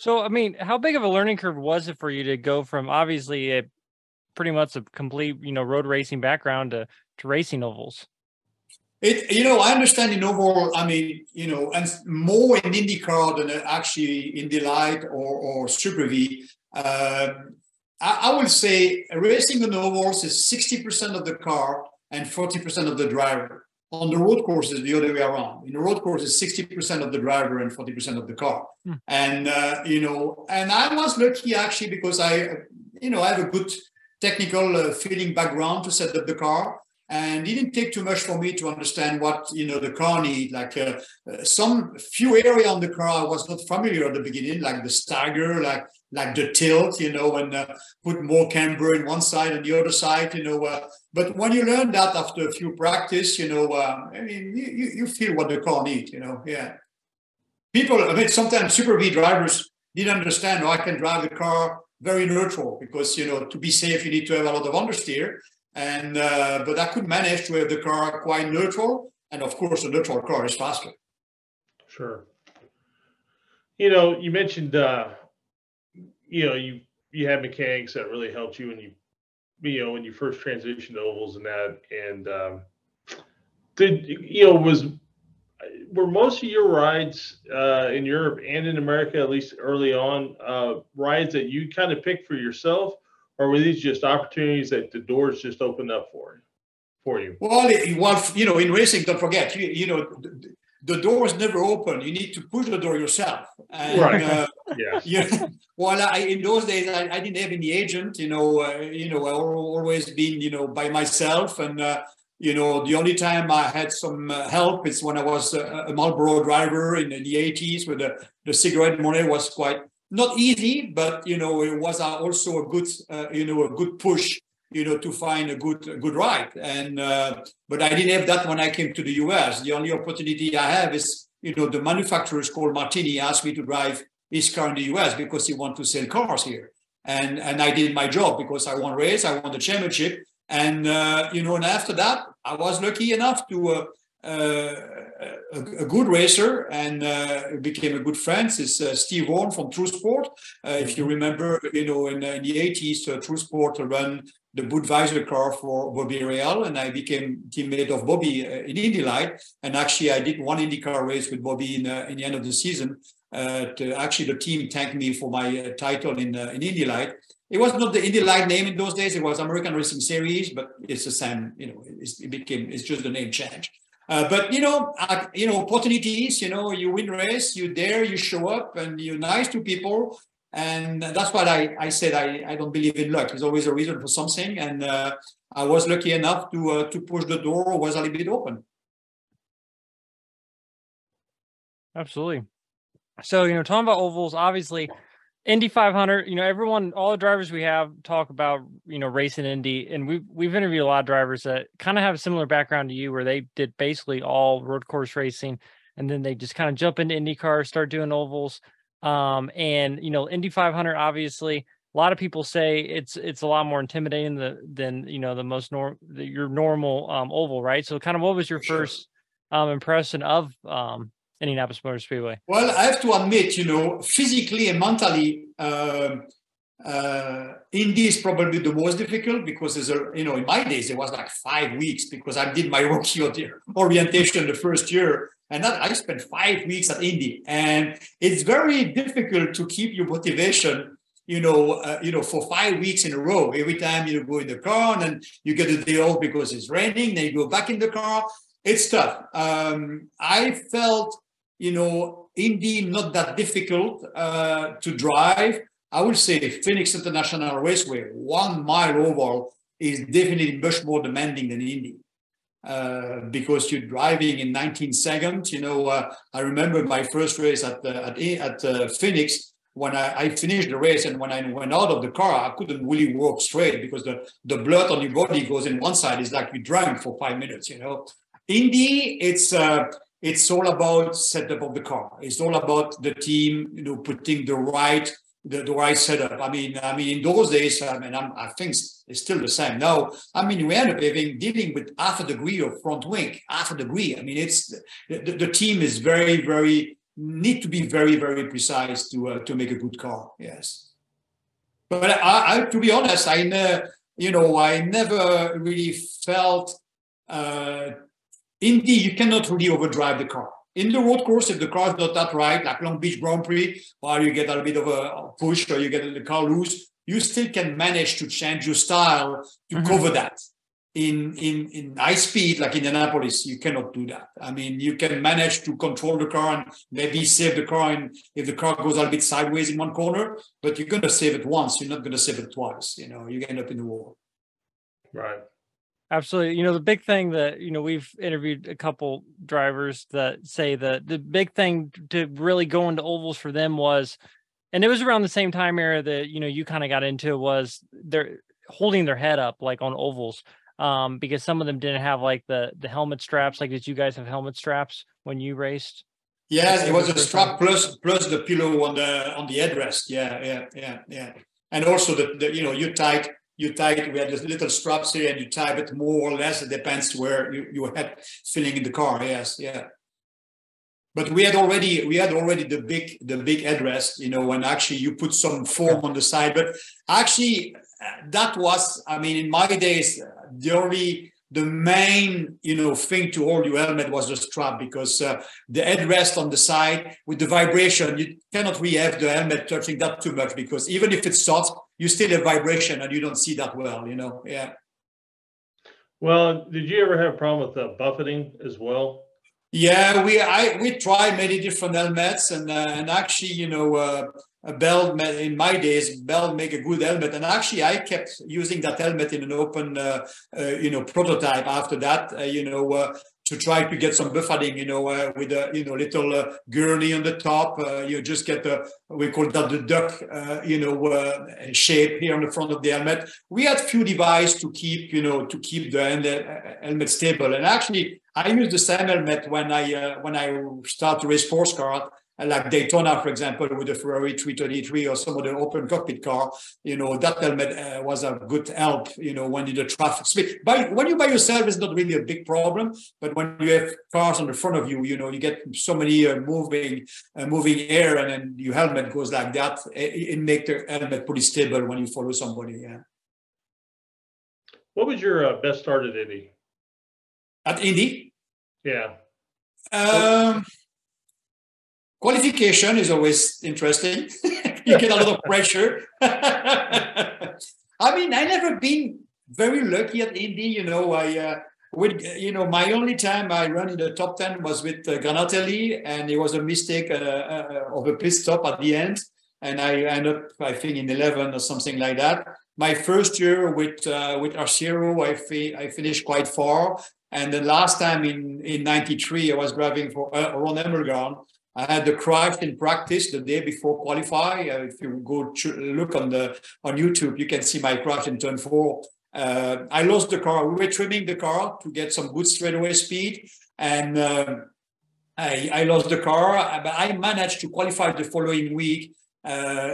Speaker 1: So, I mean, how big of a learning curve was it for you to go from obviously a pretty much a complete, you know, road racing background to to racing ovals?
Speaker 3: It, you know, I understand in overall, I mean, you know, and more in IndyCar than actually Indy Light or, or Super V. Um, I, I would say racing on ovals is 60% of the car and 40% of the driver. On the road courses, the other way around. In the road courses, 60% of the driver and 40% of the car.
Speaker 1: Hmm.
Speaker 3: And, uh, you know, and I was lucky actually because I, you know, I have a good technical uh, feeling background to set up the car and it didn't take too much for me to understand what you know the car need like uh, uh, some few area on the car i was not familiar at the beginning like the stagger like like the tilt you know and uh, put more camber in one side and the other side you know uh, but when you learn that after a few practice you know uh, i mean you, you feel what the car needs you know yeah people i mean sometimes super v drivers didn't understand oh i can drive the car very neutral because you know to be safe you need to have a lot of understeer and uh, but I could manage to have the car quite neutral, and of course, the neutral car is faster.
Speaker 2: Sure. You know, you mentioned, uh, you know, you you had mechanics that really helped you when you, you know, when you first transitioned to ovals and that. And um, did you know was were most of your rides uh, in Europe and in America, at least early on, uh, rides that you kind of picked for yourself, or were these just opportunities that the doors just opened up for you? For you?
Speaker 3: Well, well, you know, in racing, don't forget, you, you know, the, the doors never open. You need to push the door yourself. And,
Speaker 2: right. Uh, yeah.
Speaker 3: Well, I, in those days, I, I, didn't have any agent. You know, uh, you know, I always been, you know, by myself, and uh, you know, the only time I had some uh, help is when I was a, a Marlboro driver in, in, the 80s, where the, the cigarette money was quite not easy, but you know, it was also a good, uh, you know, a good push, you know, to find a good, a good ride. And uh, but I didn't have that when I came to the US. The only opportunity I have is, you know, the manufacturers called Martini asked me to drive his car in the US because he want to sell cars here. And and I did my job because I won race, I won the championship, and uh, you know, and after that, I was lucky enough to uh, uh, a, a, good racer and uh, became a good friend. Is uh, Steve Horne from True Sport. Uh, if you mm-hmm. remember, you know, in, in the 80s, True Sport ran the Budweiser car for Bobby Rahal, and I became teammate of Bobby in Indy Light. And actually, I did one IndyCar race with Bobby in, in the end of the season. To, actually, the team thanked me for my title in in Indy Light it was not the Indy Light name in those days. It was American Racing Series, but it's the same. You know, it became it's just the name change. Uh, but you know, uh, you know, opportunities. You know, you win race, you dare, you show up, and you're nice to people, and that's why I I said. I I don't believe in luck. There's always a reason for something, and uh, I was lucky enough to uh, to push the door was a little bit open.
Speaker 1: Absolutely. So you know, talking about ovals, obviously Indy 500, you know, everyone, all the drivers we have talk about, you know, racing Indy, and we've we've interviewed a lot of drivers that kind of have a similar background to you, where they did basically all road course racing, and then they just kind of jump into IndyCar, start doing ovals, um, and you know, Indy 500, obviously, a lot of people say it's it's a lot more intimidating than than you know the most norm your normal um, oval, right? So, kind of, what was your first um, impression of um, Indianapolis Motor Speedway?
Speaker 3: Well, I have to admit, you know, physically and mentally, uh, uh, Indy is probably the most difficult because there's a, you know, in my days, it was like five weeks because I did my rookie orientation the first year. And that I spent five weeks at Indy. And it's very difficult to keep your motivation you know, uh, you know, for five weeks in a row. Every time you go in the car, and you get a day off because it's raining. Then you go back in the car. It's tough. Um, I felt you know, Indy not that difficult uh, to drive. I would say Phoenix International Raceway, one mile oval, is definitely much more demanding than Indy. Uh, because you're driving in 19 seconds. You know, uh, I remember my first race at uh, at, at uh, Phoenix when I, I, finished the race and when I went out of the car, I couldn't really walk straight because the, the blood on your body goes in one side. It's like you drunk for five minutes, you know. Indy, it's uh, it's all about setup of the car. It's all about the team, you know, putting the right the, the right setup. I mean, I mean, in those days, I mean, I'm, i think it's still the same. Now, I mean, we end up having dealing with half a degree of front wing, half a degree. I mean, it's the, the, the team is very, very need to be very, very precise to uh, to make a good car. Yes, but I, I to be honest, I ne- you know, I never really felt. Uh, Indy, you cannot really overdrive the car. In the road course, if the car is not that right, like Long Beach Grand Prix, or you get a bit of a push or you get the car loose, you still can manage to change your style to mm-hmm. cover that. In, in, in high speed, like in Indianapolis, you cannot do that. I mean, you can manage to control the car and maybe save the car and if the car goes a little bit sideways in one corner, but you're going to save it once. You're not going to save it twice. You know, you end up in the wall.
Speaker 2: Right.
Speaker 1: Absolutely. You know, the big thing that, you know, we've interviewed a couple drivers that say that the big thing to really go into ovals for them was, and it was around the same time era that, you know, you kind of got into was they're holding their head up like on ovals. Um, because some of them didn't have like the the helmet straps. Like, did you guys have helmet straps when you raced?
Speaker 3: Yes, it was a strap plus plus the pillow on the on the headrest. Yeah, yeah, yeah, yeah. And also the, the you know you tied you tie it, we had this little straps here and you tie it more or less. It depends where you, you had filling in the car. Yes, yeah. But we had already we had already the big the big headrest, you know, and actually you put some foam on the side. But actually, that was I mean, in my days, the only the main you know thing to hold your helmet was the strap because uh, the headrest on the side with the vibration you cannot really have the helmet touching that too much because even if it's soft you still have vibration and you don't see that well you know? Yeah.
Speaker 4: Well did you ever have a problem with uh, buffeting as well?
Speaker 3: Yeah we i we tried many different helmets and uh, and actually you know uh, a Bell in my days, Bell make a good helmet, and actually I kept using that helmet in an open, uh, uh, you know, prototype. After that, uh, you know, uh, to try to get some buffeting, you know, uh, with a you know little uh, gurney on the top. Uh, you just get the we call that the duck, uh, you know, shape here on the front of the helmet. We had few devices to keep, you know, to keep the helmet stable, and actually I use the same helmet when I when I start to race sports car like Daytona, for example, with the Ferrari 333 or some of the open cockpit car, you know, that helmet uh, was a good help, you know, when you the traffic speed. But when you by yourself, it's not really a big problem. But when you have cars on the front of you, you know, you get so many uh, moving, uh, moving air, and then your helmet goes like that. It, it makes the helmet pretty stable when you follow somebody. Yeah.
Speaker 4: What was your uh, best start at Indy?
Speaker 3: At Indy?
Speaker 4: Yeah.
Speaker 3: Um, qualification is always interesting. you get a lot of pressure. I mean, I never been very lucky at Indy. You know, I uh, with you know my only time I ran in the top ten was with uh, Granatelli, and it was a mistake uh, uh, of a pit stop at the end, and I end up I think in eleven or something like that. My first year with uh, with Arciero, I fi- I finished quite far, and the last time in in '93 I was driving for uh, Ron Hemelgarn I had the crash in practice the day before qualify. Uh, if you go look on the on YouTube, you can see my crash in turn four. Uh, I lost the car. We were trimming the car to get some good straightaway speed, and uh, I, I, lost the car. But I managed to qualify the following week, uh,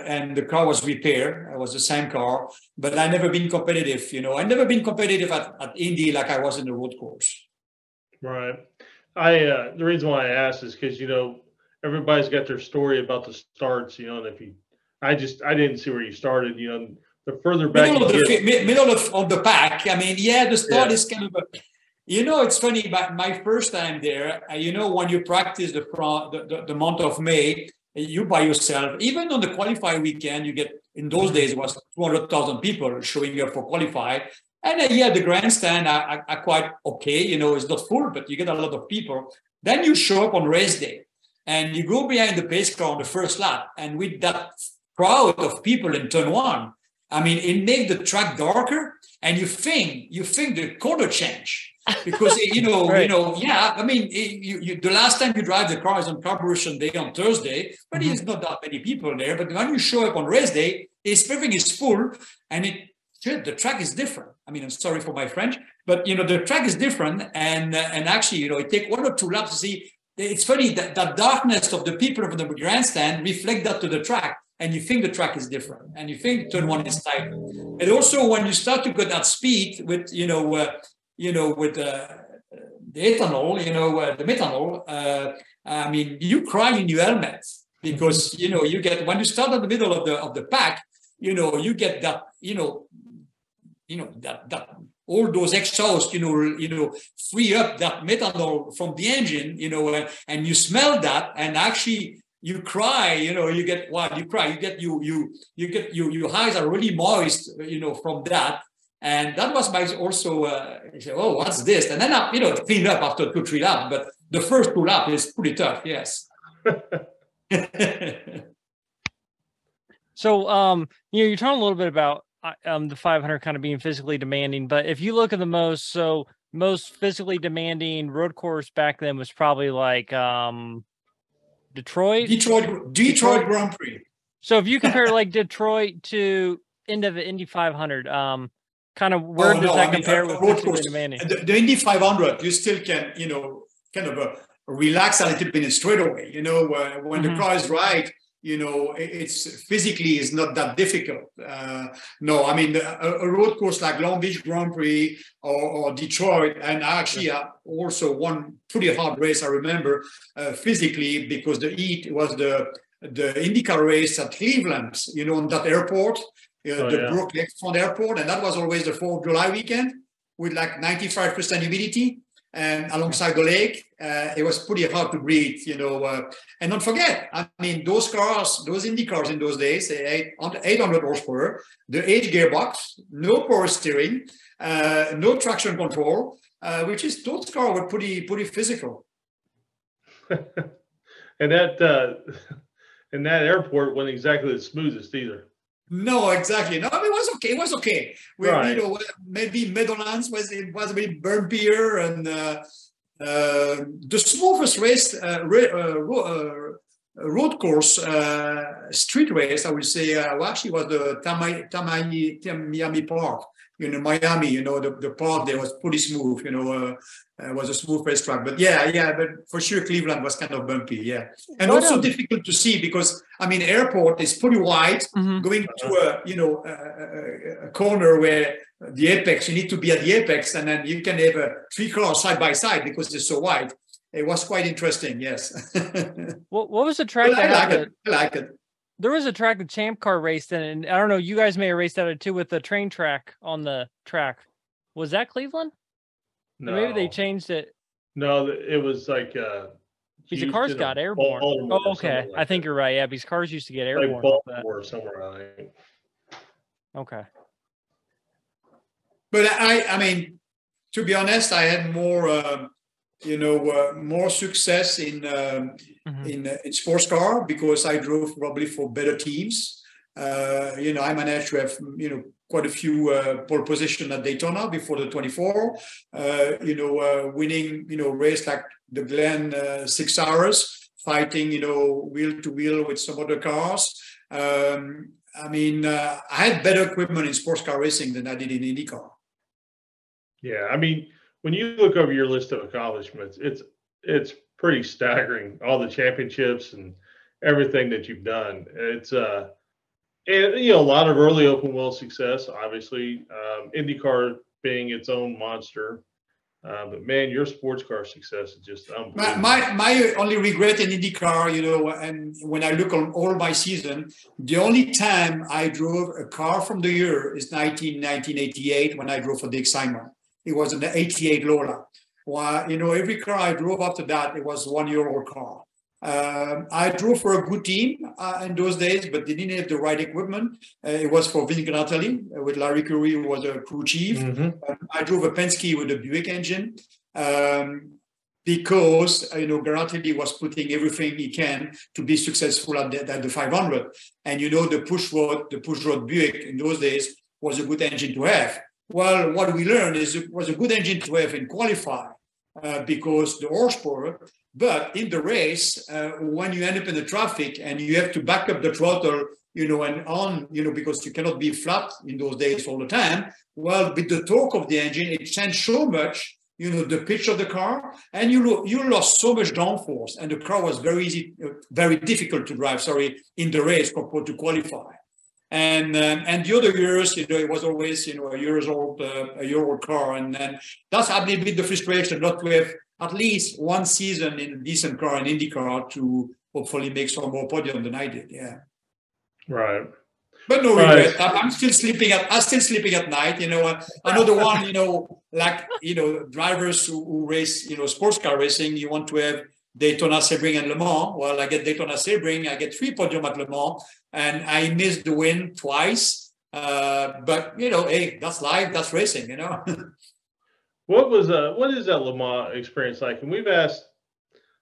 Speaker 3: and the car was repaired. It was the same car, but I never been competitive. You know, I never been competitive at, at Indy like I was in the road course.
Speaker 4: Right. I uh, the reason why I asked is because you know everybody's got their story about the starts, you know, and if you, I just, I didn't see where you started, you know, the further back
Speaker 3: middle,
Speaker 4: of
Speaker 3: the,
Speaker 4: get,
Speaker 3: middle of, of the pack. I mean, yeah, the start yeah. is kind of a, you know, it's funny, but my first time there, uh, you know, when you practice the, the, the, the month of May, you by yourself, even on the qualify weekend, you get, in those days, it was 200,000 people showing up for qualify. And uh, yeah, the grandstand are, are, are, quite okay. You know, it's not full, but you get a lot of people. Then you show up on race day and you go behind the pace car on the first lap, and with that crowd of people in turn one, I mean, it makes the track darker, and you think you think the color change because you know right. you know yeah. I mean, it, you, you, the last time you drive the car is on carburation day on Thursday, but mm-hmm. there's not that many people there. But when you show up on race day, it's everything is full, and it the track is different. I mean, I'm sorry for my French, but you know the track is different, and uh, and actually, you know, it take one or two laps to see it's funny that that darkness of the people of the grandstand reflect that to the track and you think the track is different and you think turn one is tighter. And also when you start to get that speed with you know uh, you know with uh, the ethanol you know uh, the methanol uh, i mean you cry in your helmet because you know you get when you start at the middle of the of the pack you know you get that you know you know that that all those exhausts, you know, you know, free up that methanol from the engine, you know, and, and you smell that, and actually you cry, you know, you get what you cry, you get you you you get you your eyes are really moist, you know, from that. And that was my also uh, say, oh, what's this? And then I, you know, clean up after two, three laps. But the first two laps is pretty tough, yes.
Speaker 1: so um, you know, you're talking a little bit about um the 500 kind of being physically demanding but if you look at the most so most physically demanding road course back then was probably like um detroit
Speaker 3: detroit detroit, detroit. grand prix
Speaker 1: so if you compare like detroit to end of the indy 500 um kind of where oh, does no, that I mean, compare uh, with course, demanding
Speaker 3: the, the, indy 500 you still can you know kind of uh, relax a little bit straight away. you know uh, when mm-hmm. the car is right you know, it's physically is not that difficult. Uh, no, I mean, a, a, road course like Long Beach Grand Prix or, or Detroit, and actually uh, also one pretty hard race I remember uh, physically because the heat was the the IndyCar race at Cleveland, you know, on that airport, uh, oh, the yeah. Burke Lakefront Airport, and that was always the 4th of July weekend. with like 95% humidity and alongside the lake. Uh, it was pretty hard to breathe, you know. Uh, and don't forget, I mean, those cars, those Indy cars in those days, they 800 horsepower, the H gearbox, no power steering, uh, no traction control, uh, which is those cars were pretty pretty physical.
Speaker 4: and that uh, and that airport wasn't exactly the smoothest either.
Speaker 3: No, exactly. No, it was okay. It was okay. We, right. you know, maybe Meadowlands was it was a bit bumpier, and uh, uh, the smoothest race uh, uh, uh road course uh, street race, I would say, uh, actually was the Tamai, Tamai, Miami Park you know, Miami, you know, the, the park there was pretty smooth, you know, uh, uh, was a smooth race track. But yeah, yeah, but for sure Cleveland was kind of bumpy, yeah. And what also difficult to see because, I mean, airport is pretty wide, mm-hmm. going to a, you know, a, a, corner where the apex, you need to be at the apex and then you can have a three cars side by side because it's so wide. It was quite interesting, yes.
Speaker 1: what, what was the track?
Speaker 3: I like it. I like it
Speaker 1: there was a track the champ car raced in, and I don't know, you guys may have raced that too with the train track on the track. Was that Cleveland? No. Or maybe they changed it.
Speaker 4: No, it was like uh
Speaker 1: because the cars got airborne. Baltimore oh, okay. Like I think that. you're right. Yeah, because cars used to get airborne. Like
Speaker 4: Baltimore somewhere, I think.
Speaker 1: Okay.
Speaker 3: But I, I mean, to be honest, I had more, uh, you know, uh, more success in um, mm-hmm. in, uh, in sports car because I drove probably for better teams. Uh, you know, I managed to have, you know, quite a few uh, pole position at Daytona before the 24. Uh, you know, uh, winning, you know, race like the Glen uh, six hours, fighting, you know, wheel to wheel with some other cars. Um, I mean, I had better equipment in sports car racing than I did in IndyCar.
Speaker 4: Yeah, I mean, when you look over your list of accomplishments, it's it's pretty staggering. All the championships and everything that you've done. It's uh, and you know a lot of early open wheel success. Obviously, um, IndyCar being its own monster. Uh, but man, your sports car success is just
Speaker 3: my, my, my only regret in IndyCar, you know, and when I look on all my season, the only time I drove a car from the year is 19, 1988 when I drove for Dick Simon. It was an 88 Lola. Well, you know, every car I drove after that, it was one year old car. Um, I drove for a good team uh, in those days, but they didn't have the right equipment. Uh, it was for Vin Granatelli uh, with Larry Curry, who was a crew chief. Mm-hmm. Um, I drove a Penske with a Buick engine um, because uh, you know Granatelli was putting everything he can to be successful at the, at the 500. And you know the push rod, the push rod Buick in those days was a good engine to have. Well, what we learned is it was a good engine to have in qualify uh, because the horsepower. But in the race, uh, when you end up in the traffic and you have to back up the throttle, you know, and on, you know, because you cannot be flat in those days all the time. Well, with the torque of the engine, it changed so much, you know, the pitch of the car, and you lo- you lost so much downforce, and the car was very easy, uh, very difficult to drive. Sorry, in the race compared to qualify. And um, and the other years, you know, it was always you know a years old uh, a year old car, and then that's a little bit the frustration not to have at least one season in a decent car in IndyCar to hopefully make some more podium than I did. Yeah.
Speaker 4: Right.
Speaker 3: But no regret. Right. I'm still sleeping at I'm still sleeping at night. You know, another one. You know, like you know, drivers who, who race you know sports car racing. You want to have Daytona, Sebring, and Le Mans. Well, I get Daytona, Sebring. I get three podium at Le Mans, and I missed the win twice. Uh, but you know, hey, that's life. That's racing. You know.
Speaker 4: what was uh what is that Le Mans experience like? And we've asked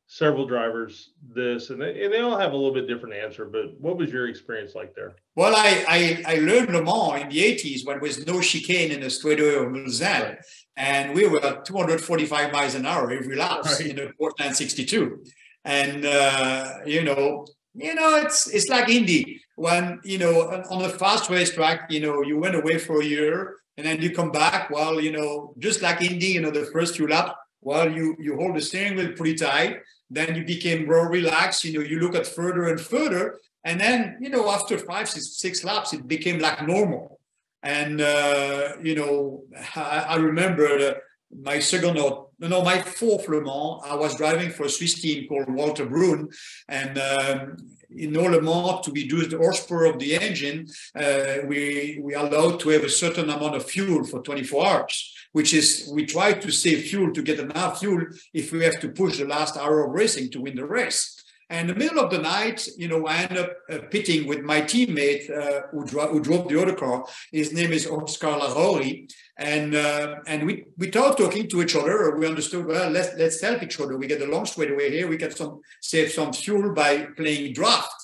Speaker 4: several drivers this, and they, and they all have a little bit different answer. But what was your experience like there?
Speaker 3: Well, I I, I learned Le Mans in the 80s when there was no chicane in the straightaway of Mulsanne. Right and we were 245 miles an hour every lap right. in the Porsche 962. And uh, you know, you know, it's it's like Indy when you know on a fast racetrack, you know, you went away for a year and then you come back. Well, you know, just like Indy, you know, the first few laps, well, you you hold the steering wheel pretty tight. Then you became more relaxed. You know, you look at further and further, and then you know, after five, six, six laps, it became like normal. And, uh, you know, I, I remember my second or no, my fourth Le Mans, I was driving for a Swiss team called Walter Brun. And um, in all amount to reduce the horsepower of the engine, uh, we we allowed to have a certain amount of fuel for 24 hours, which is we try to save fuel to get enough fuel if we have to push the last hour of racing to win the race. And in the middle of the night, you know, I end up uh, pitting with my teammate uh, who, dro- who, drove the other car. His name is Oscar Larrauri. And uh, and we we started talking to each other. We understood well. Let's let's help each other. We get a long straight away here. We get some save some fuel by playing draft.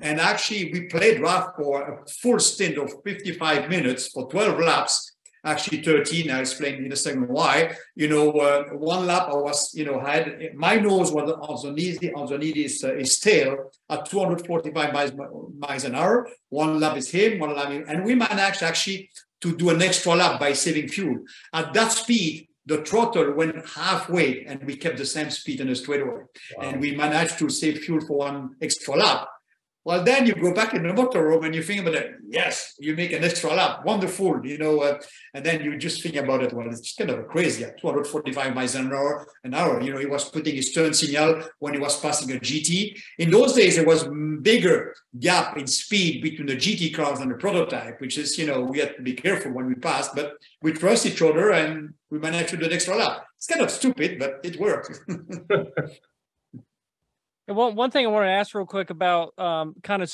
Speaker 3: And actually, we played draft for a full stint of 55 minutes for 12 laps actually 13. I'll explain in a second why. You know, uh, one lap I was, you know, had my nose was on the knee, on the knee is uh, his tail at 245 miles, miles an hour. One lap is him, one lap, and we managed actually to do an extra lap by saving fuel. At that speed, the throttle went halfway and we kept the same speed in the straightaway. Wow. And we managed to save fuel for one extra lap. Well, then you go back in the motor room and you think about it. Yes, you make an extra lap. Wonderful, you know. Uh, and then you just think about it. Well, it's kind of crazy. At 245 miles an hour, an hour. You know, he was putting his turn signal when he was passing a GT. In those days, there was bigger gap in speed between the GT cars and the prototype, which is, you know, we had to be careful when we passed. But we trust each other and we managed to do an extra lap. It's kind of stupid, but it worked.
Speaker 1: And one one thing I want to ask real quick about um, kind of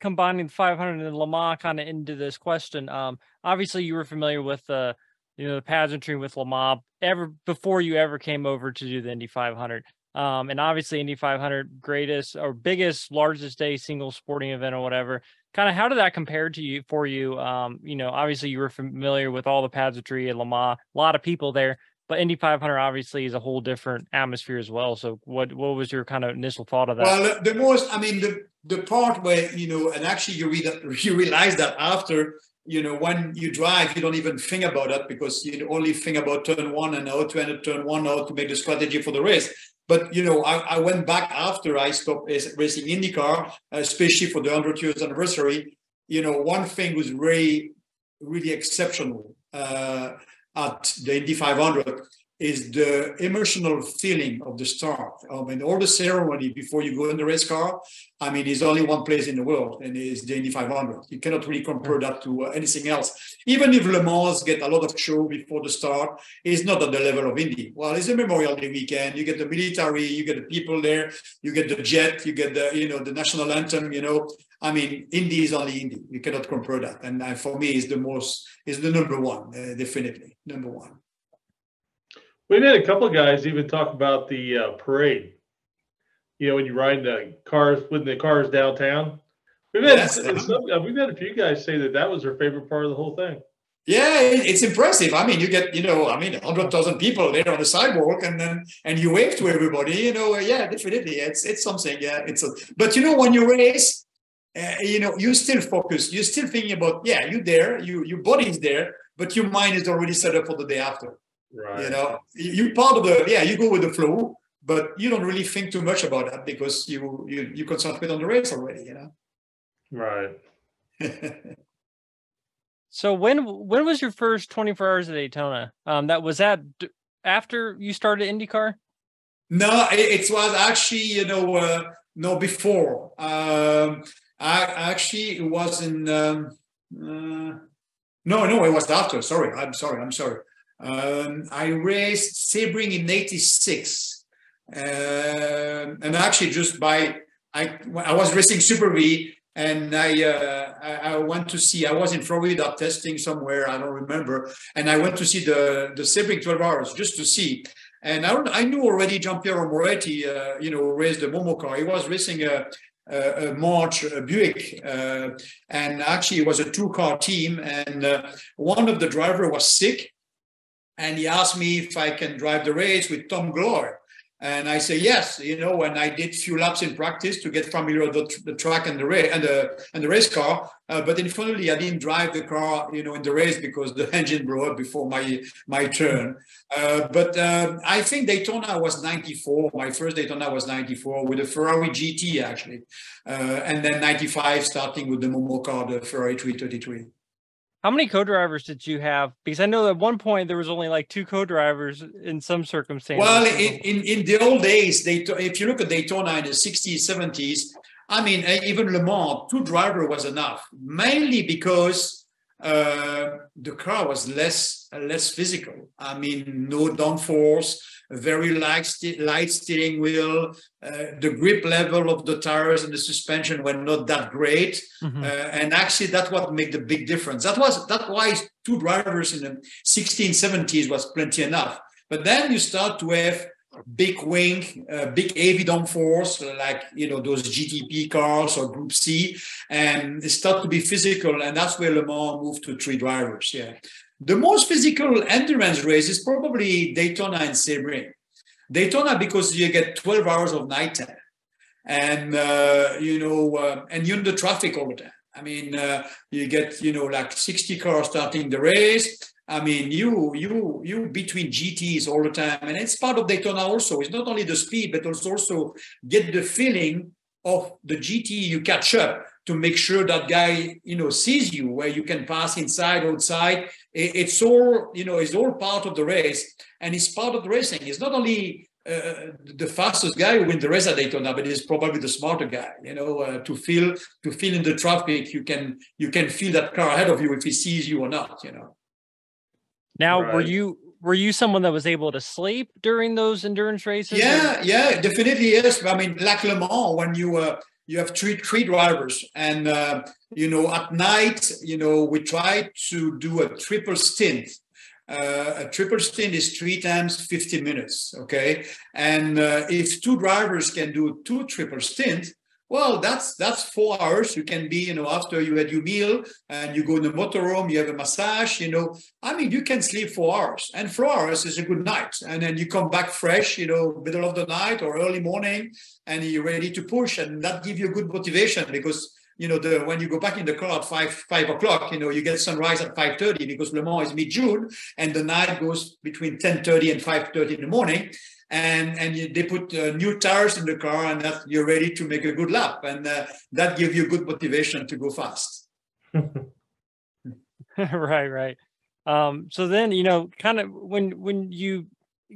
Speaker 1: combining the 500 and Le Mans kind of into this question. Um, obviously, you were familiar with the you know the pageantry with Le Mans ever before you ever came over to do the Indy 500. Um, and obviously, Indy 500 greatest or biggest, largest day single sporting event or whatever. Kind of how did that compare to you for you? Um, you know, obviously you were familiar with all the pageantry at Le Mans, a lot of people there but Indy 500 obviously is a whole different atmosphere as well. So what what was your kind of initial thought of that?
Speaker 3: Well, the most, I mean, the the part where you know, and actually you read you realize that after you know when you drive, you don't even think about that because you only think about turn one and how to enter turn one, how to make the strategy for the race. But you know, I, I went back after I stopped racing IndyCar, especially for the 100 years anniversary. You know, one thing was really, really exceptional. Uh, at the Indy 500 is the emotional feeling of the start. I mean, all the ceremony before you go in the race car. I mean, there's only one place in the world, and it's the Indy 500. You cannot really compare that to uh, anything else. Even if Le Mans get a lot of show before the start, it's not at the level of Indy. Well, it's a Memorial Day weekend. You get the military, you get the people there, you get the jet, you get the you know the national anthem. You know, I mean, Indy is only Indy. You cannot compare that. And for me, is the most, is the number one, uh, definitely number one.
Speaker 4: We've had a couple of guys even talk about the uh, parade. You know, when you ride the cars with the cars downtown. We've had yes. some, uh, we've had a few guys say that that was their favorite part of the whole thing.
Speaker 3: Yeah, it's impressive. I mean, you get, you know, I mean, hundred thousand people there on the sidewalk, and then and you wave to everybody. You know, yeah, definitely, it's it's something. Yeah, it's a. But you know, when you race, uh, you know, you still focus. You're still thinking about, yeah, you there, you your body's there, but your mind is already set up for the day after. Right. You know, you part of the yeah, you go with the flow, but you don't really think too much about that because you you you concentrate on the race already. You know.
Speaker 4: Right.
Speaker 1: so when when was your first 24 hours at Daytona? Um, that was that after you started IndyCar.
Speaker 3: No, it, it was actually you know uh, no before. Um, I actually it was in um, uh, no no it was after. Sorry, I'm sorry, I'm sorry. Um, I raced Sebring in '86, uh, um, and actually just by I I was racing Super V and I, uh, I, I went to see. I was in Florida testing somewhere. I don't remember, and I went to see the the Sebring 12 hours just to see. And I, I knew already Gianpiero Moretti, uh, you know, raced the Momo car. He was racing a, uh, March uh, Buick, uh, and actually it was a two-car team. And uh, one of the driver was sick, and he asked me if I can drive the race with Tom Gloy. And I say yes, you know, when I did few laps in practice to get familiar with the, the track and the race and the and the race car. Uh, but unfortunately, I didn't drive the car, you know, in the race because the engine blew up before my my turn. Uh, but uh, I think Daytona was 94. My first Daytona was 94 with a Ferrari GT actually, uh, and then 95 starting with the Momo car, the Ferrari 333.
Speaker 1: How many co-drivers did you have? Because I know at one point there was only like two co-drivers in some circumstances.
Speaker 3: Well, in, in, in the old days, they if you look at Daytona in the 60s, 70s, I mean, even Le Mans, two driver was enough, mainly because uh, the car was less less physical. I mean, no downforce, very light, st- light steering wheel. Uh, the grip level of the tires and the suspension were not that great, mm-hmm. uh, and actually that's what made the big difference. That was that why two drivers in the 1670s was plenty enough. But then you start to have big wing, uh, big heavy downforce, like you know those GTP cars or Group C, and it start to be physical, and that's where Le Mans moved to three drivers. Yeah, the most physical endurance race is probably Daytona and Sebring. Daytona because you get 12 hours of night time, and uh, you know, uh, and you're in the traffic all the time. I mean, uh, you get you know like 60 cars starting the race I mean, you you you between GTs all the time, and it's part of Daytona also. It's not only the speed, but also also get the feeling of the GT you catch up to make sure that guy you know sees you where you can pass inside outside it's all you know it's all part of the race and it's part of the racing it's not only uh, the fastest guy who wins the race at Daytona, but he's probably the smarter guy. You know, uh, to feel to feel in the traffic, you can you can feel that car ahead of you if he sees you or not. You know.
Speaker 1: Now, right. were you were you someone that was able to sleep during those endurance races?
Speaker 3: Yeah, or? yeah, definitely yes. I mean, like Le Mans, when you uh, you have three three drivers, and uh, you know at night, you know we try to do a triple stint. Uh, a triple stint is three times 50 minutes okay and uh, if two drivers can do two triple stints well, that's that's four hours. You can be, you know, after you had your meal and you go in the motorhome, you have a massage, you know. I mean, you can sleep four hours, and four hours is a good night. And then you come back fresh, you know, middle of the night or early morning, and you're ready to push, and that gives you good motivation because you know the when you go back in the car at five five o'clock, you know, you get sunrise at five thirty because Le Mans is mid June, and the night goes between ten thirty and five thirty in the morning and and you, they put uh, new tires in the car and that you're ready to make a good lap. And uh, that gives you good motivation to go fast.
Speaker 1: Right right. Um, so then you know kind of when when you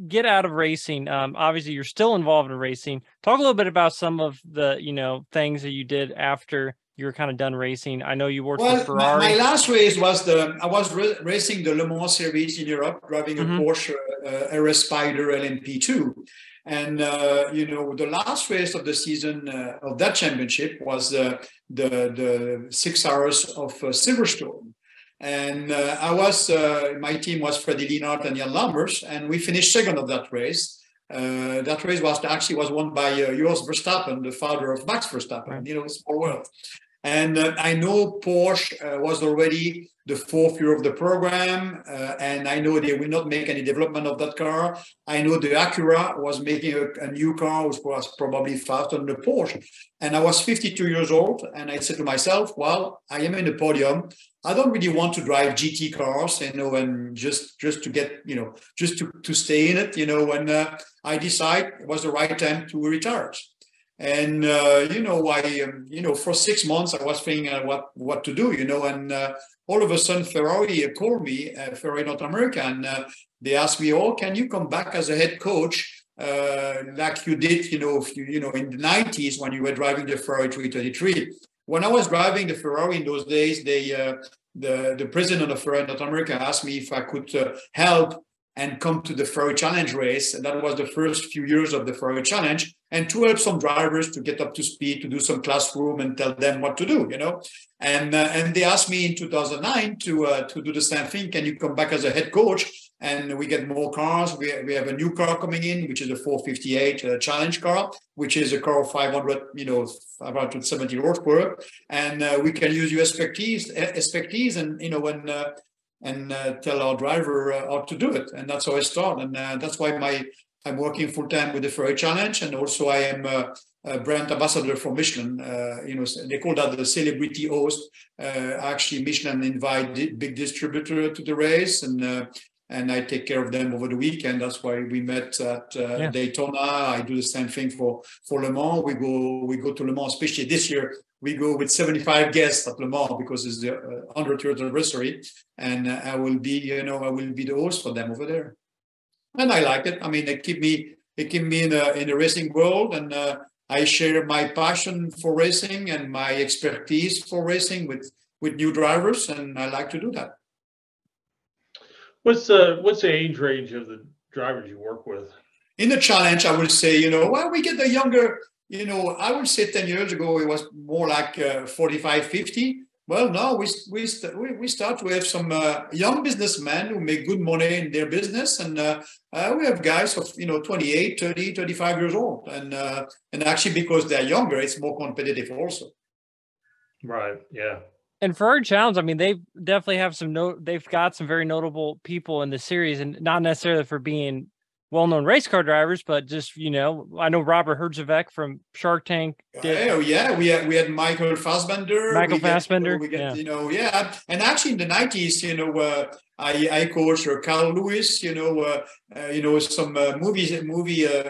Speaker 1: get out of racing um, obviously you're still involved in racing. Talk a little bit about some of the you know things that you did after you were kind of done racing. I know you worked well, for Ferrari.
Speaker 3: My, my last race was the I was re- racing the Le Mans series in Europe, driving a mm-hmm. Porsche uh, RS Spider LMP2. And uh, you know, the last race of the season uh, of that championship was uh, the the six hours of uh, Silverstone. And uh, I was uh, my team was Fredy Lienhard and Jan Lammers, and we finished second of that race. that race was actually was won by uh, Jos Verstappen, the father of Max Verstappen. Right. You know, small world. And uh, I know Porsche uh, was already the fourth year of the program, uh, and I know they will not make any development of that car. I know the Acura was making a, a, new car, which was probably faster than the Porsche. And I was 52 years old, and I said to myself, "Well, I am in the podium. I don't really want to drive GT cars, you know, and just just to get, you know, just to to stay in it, you know." And uh, I decide it was the right time to retire. And uh, you know, I um, you know for six months I was thinking uh, what what to do, you know, and uh, all of a sudden Ferrari called me, uh, Ferrari North America, and uh, they asked me, "Oh, can you come back as a head coach uh, like you did, you know, you, you know, in the '90s when you were driving the Ferrari 333?" When I was driving the Ferrari in those days, they the the president of Ferrari North America asked me if I could help and come to the Ferrari Challenge race. And that was the first few years of the Ferrari Challenge. And to help some drivers to get up to speed, to do some classroom and tell them what to do, you know. And uh, and they asked me in 2009 to uh, to do the same thing. Can you come back as a head coach? And we get more cars. We, we have a new car coming in, which is a 458 uh, Challenge car, which is a car of 500, you know, 570 horsepower. And uh, we can use your expertise, expertise, and you know, when uh, and uh, tell our driver uh, how to do it. And that's how I start. And uh, that's why my I'm working full time with the Ferrari Challenge, and also I am a, a brand ambassador for Michelin. Uh, you know, they call that the celebrity host. Uh, actually, Michelin invite big distributor to the race, and uh, and I take care of them over the weekend. That's why we met at yeah. Daytona. I do the same thing for for Le Mans. We go we go to Le Mans, especially this year we go with 75 guests at Le Mans because it's the uh, 100th anniversary, and uh, I will be, you know, I will be the host for them over there, and I like it. I mean, it keep me, it keep me in the in the racing world, and uh, I share my passion for racing and my expertise for racing with with new drivers, and I like to do that.
Speaker 4: What's the what's the age range of the drivers you work with?
Speaker 3: In the challenge, I would say, you know, well, we get the younger, you know, I would say 10 years ago, it was more like uh, 45, 50. Well, now we, we, we, we start to have some uh, young businessmen who make good money in their business. And uh, uh we have guys of, you know, 28, 30, 35 years old. And, uh, and actually, because they're younger, it's more competitive also.
Speaker 4: Right. Yeah
Speaker 1: and for our challenge, I mean, they definitely have some note. They've got some very notable people in the series, and not necessarily for being well-known race car drivers, but just you know, I know Robert Herjavec from Shark Tank.
Speaker 3: Did, oh yeah, we had we had Michael Fassbender.
Speaker 1: Michael Fassbender.
Speaker 3: we get, yeah. you know, yeah, and actually in the nineties, you know, uh, I I coached uh, Carl Lewis, you know, uh, uh, you know, some uh, movies movie uh,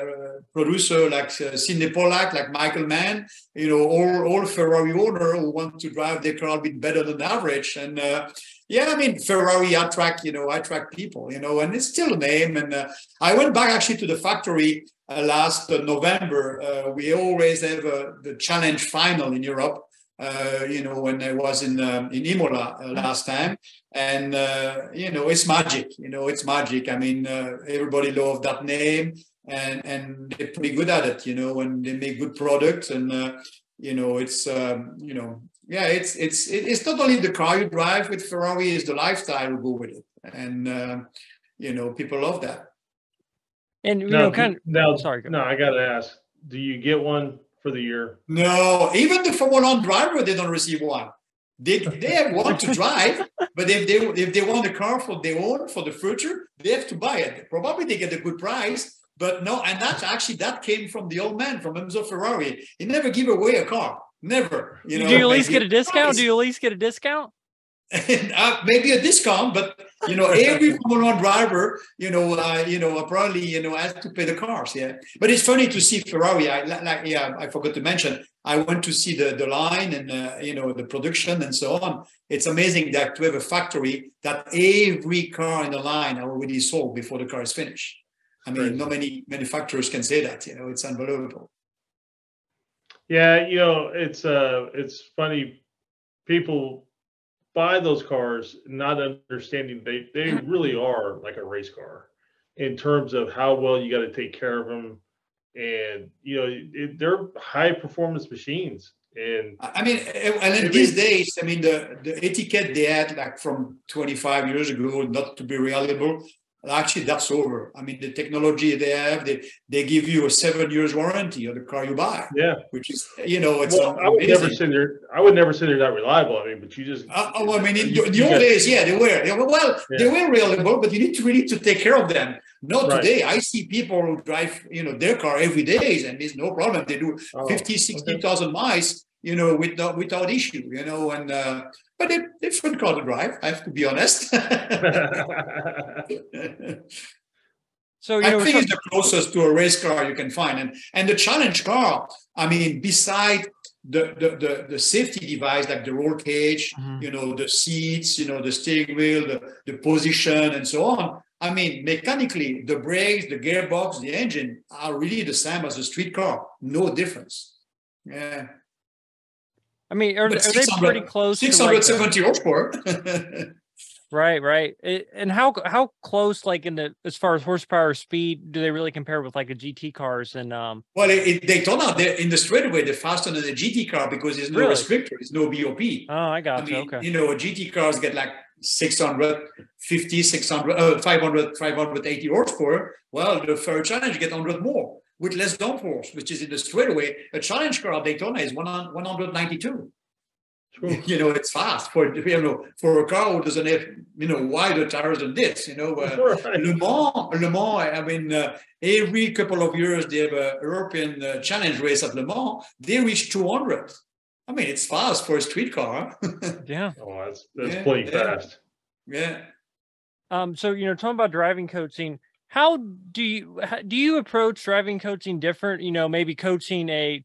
Speaker 3: producer like uh, Sydney Pollack, like Michael Mann, you know, all, all Ferrari owner who want to drive their car a bit better than average. And uh, yeah, I mean, Ferrari I track, you know, I track people, you know, and it's still a name. And uh, I went back actually to the factory uh, last uh, November. Uh, we always have the challenge final in Europe. you know, when I was in um, in Imola last time, and you know, it's magic. You know, it's magic. I mean, everybody loved that name and and they're pretty good at it, you know, and they make good products, and uh, you know, it's um, you know, yeah, it's it's it's not only the car you drive with Ferrari, it's the lifestyle you go with it, and uh, you know, people love that.
Speaker 1: And you now, know, kind of
Speaker 4: now, sorry, no, I got to ask, do you get one for the year?
Speaker 3: No, even the Formula One driver, they don't receive one. They, they have one to drive, but if they if they want a car for their own for the future, they have to buy it. Probably they get a good price, but no, and that's actually that came from the old man from Enzo Ferrari. He never give away a car. Never. You know,
Speaker 1: do you at least get a discount? Do you at least get a discount?
Speaker 3: uh, maybe a discount, but you know, every Formula One driver, you know, uh, you know, probably you know has to pay the cars. Yeah, but it's funny to see Ferrari. I like, yeah, I forgot to mention. I went to see the the line and uh, you know the production and so on. It's amazing that to have a factory that every car in the line are already sold before the car is finished. I mean, Crazy. not many manufacturers can say that. You know, it's unbelievable.
Speaker 4: Yeah, you know, it's uh, it's funny. People buy those cars not understanding they they mm-hmm. really are like a race car in terms of how well you got to take care of them, and you know, it, they're high performance machines. And
Speaker 3: I mean, and in these days, I mean, the the etiquette they had like from 25 years ago, not to be reliable, actually that's over. I mean the technology they have they, they give you a seven years warranty on the car you buy
Speaker 4: yeah.
Speaker 3: which is you know it's
Speaker 4: well, i would never say they're i would never say they're that reliable. I mean but you just
Speaker 3: uh, oh i mean in you, the old days yeah they were. They were well yeah. they were reliable but you need to really to take care of them. Not right. today. I see people who drive you know their car every day and there's no problem. They do oh, 50 60,000 okay. miles you know, without without issue, you know, and uh, but it's fun car to drive. I have to be honest. so I think it's the closest to a race car you can find, and and the challenge car. I mean, beside the the the, the safety device like the roll cage, mm-hmm. you know, the seats, you know, the steering wheel, the, the position, and so on. I mean, mechanically, the brakes, the gearbox, the engine are really the same as a street car. No difference. Yeah.
Speaker 1: I mean, are, are they pretty close?
Speaker 3: Six hundred seventy like horsepower.
Speaker 1: right, right. It, and how how close, like in the as far as horsepower speed, do they really compare with like a GT cars and um?
Speaker 3: Well, it, it, Daytona, they're in the straightaway, they're faster than a GT car because there's no really? restrictor, there's no BOP.
Speaker 1: Oh, I got I you.
Speaker 3: Mean, okay. You know, GT cars get like 650, 600, uh, 500, 580 horsepower. Well, the Ferrari Challenge get 100 more with less downforce, which is in the straightaway. A challenge car at Daytona is 192. Sure. You know, it's fast for you know for a car who doesn't have you know wider tires than this. You know, uh, right. Le Mans, Le Mans. I mean, uh, every couple of years they have a European uh, challenge race at Le Mans. They reach 200. I mean, it's fast for a street car.
Speaker 1: yeah.
Speaker 4: Oh, that's that's yeah, pretty
Speaker 3: yeah.
Speaker 4: fast.
Speaker 3: Yeah.
Speaker 1: Um. So you know, talking about driving coaching, how do you do you approach driving coaching different? You know maybe coaching a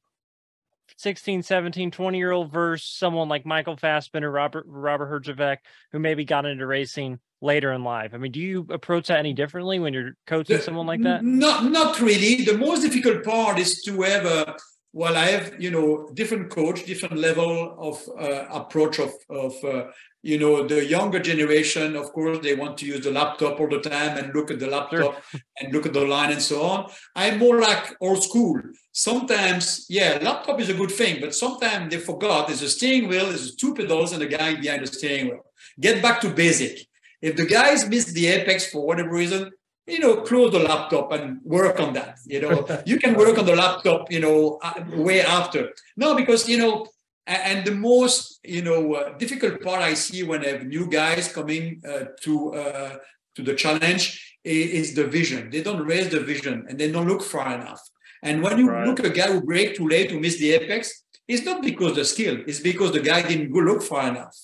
Speaker 1: 16 17 20 year old versus someone like michael fassbender robert robert herjavec who maybe got into racing later in life. I mean do you approach that any differently when you're coaching the, someone like that?
Speaker 3: not not really. The most difficult part is to have a well, I have, you know, different coach, different level of uh, approach of, of uh, you know, the younger generation, of course, they want to use the laptop all the time and look at the laptop sure. and look at the line and so on. I'm more like old school. Sometimes, yeah, laptop is a good thing, but sometimes they forgot there's a steering wheel, there's two pedals and a guy behind the steering wheel. Get back to basic. If the guys miss the apex for whatever reason, you know, close the laptop and work on that. You know, you can work on the laptop, you know, uh, way after. No, because, you know, and the most, you know, uh, difficult part I see when I have new guys coming uh, to uh, to the challenge is, is, the vision. They don't raise the vision and they don't look far enough. And when you right. look a guy who break too late to miss the apex, it's not because the skill, it's because the guy didn't go look far enough.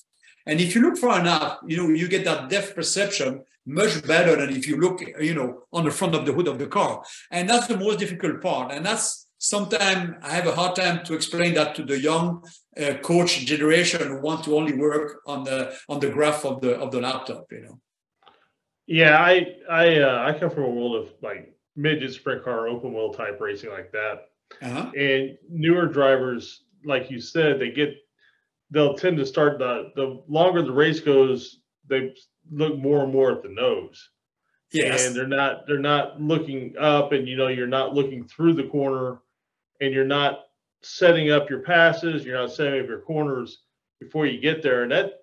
Speaker 3: And if you look far enough, you know, you get that depth perception much better than if you look, you know, on the front of the hood of the car. And that's the most difficult part. And that's sometimes I have a hard time to explain that to the young uh, coach generation who want to only work on the on the graph of the of the laptop, you know.
Speaker 2: Yeah, I I uh, I come from a world of like midget sprint car, open wheel type racing like that. Uh-huh. And newer drivers, like you said, they get they'll tend to start the the longer the race goes, they look more and more at the nose. Yes. And they're not they're not looking up and you know you're not looking through the corner and you're not setting up your passes, you're not setting up your corners before you get there. And that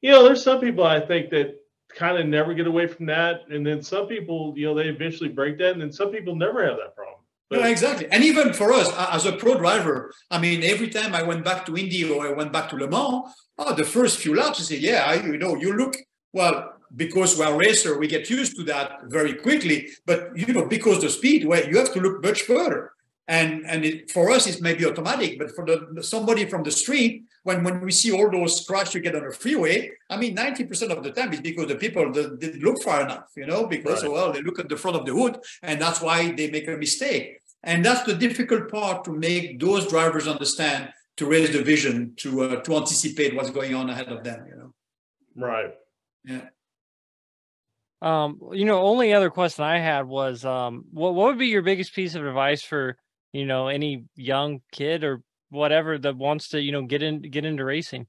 Speaker 2: you know, there's some people I think that kind of never get away from that. And then some people, you know, they eventually break that, and then some people never have that problem.
Speaker 3: But, yeah, exactly. And even for us as a pro driver, I mean, every time I went back to Indy or I went back to Le Mans, oh, the first few laps, you say, yeah, I, you know, you look well, because we're a racer, we get used to that very quickly. But you know, because the speed, well, you have to look much further. And and it, for us, it's maybe automatic, but for the somebody from the street, when when we see all those crashes you get on the freeway, I mean, ninety percent of the time it's because the people didn't look far enough, you know, because right. well, they look at the front of the hood, and that's why they make a mistake. And that's the difficult part to make those drivers understand to raise the vision to uh, to anticipate what's going on ahead of them, you know.
Speaker 2: Right.
Speaker 3: Yeah.
Speaker 1: Um, you know, only other question I had was, um, what what would be your biggest piece of advice for, you know, any young kid or whatever that wants to, you know, get in get into racing?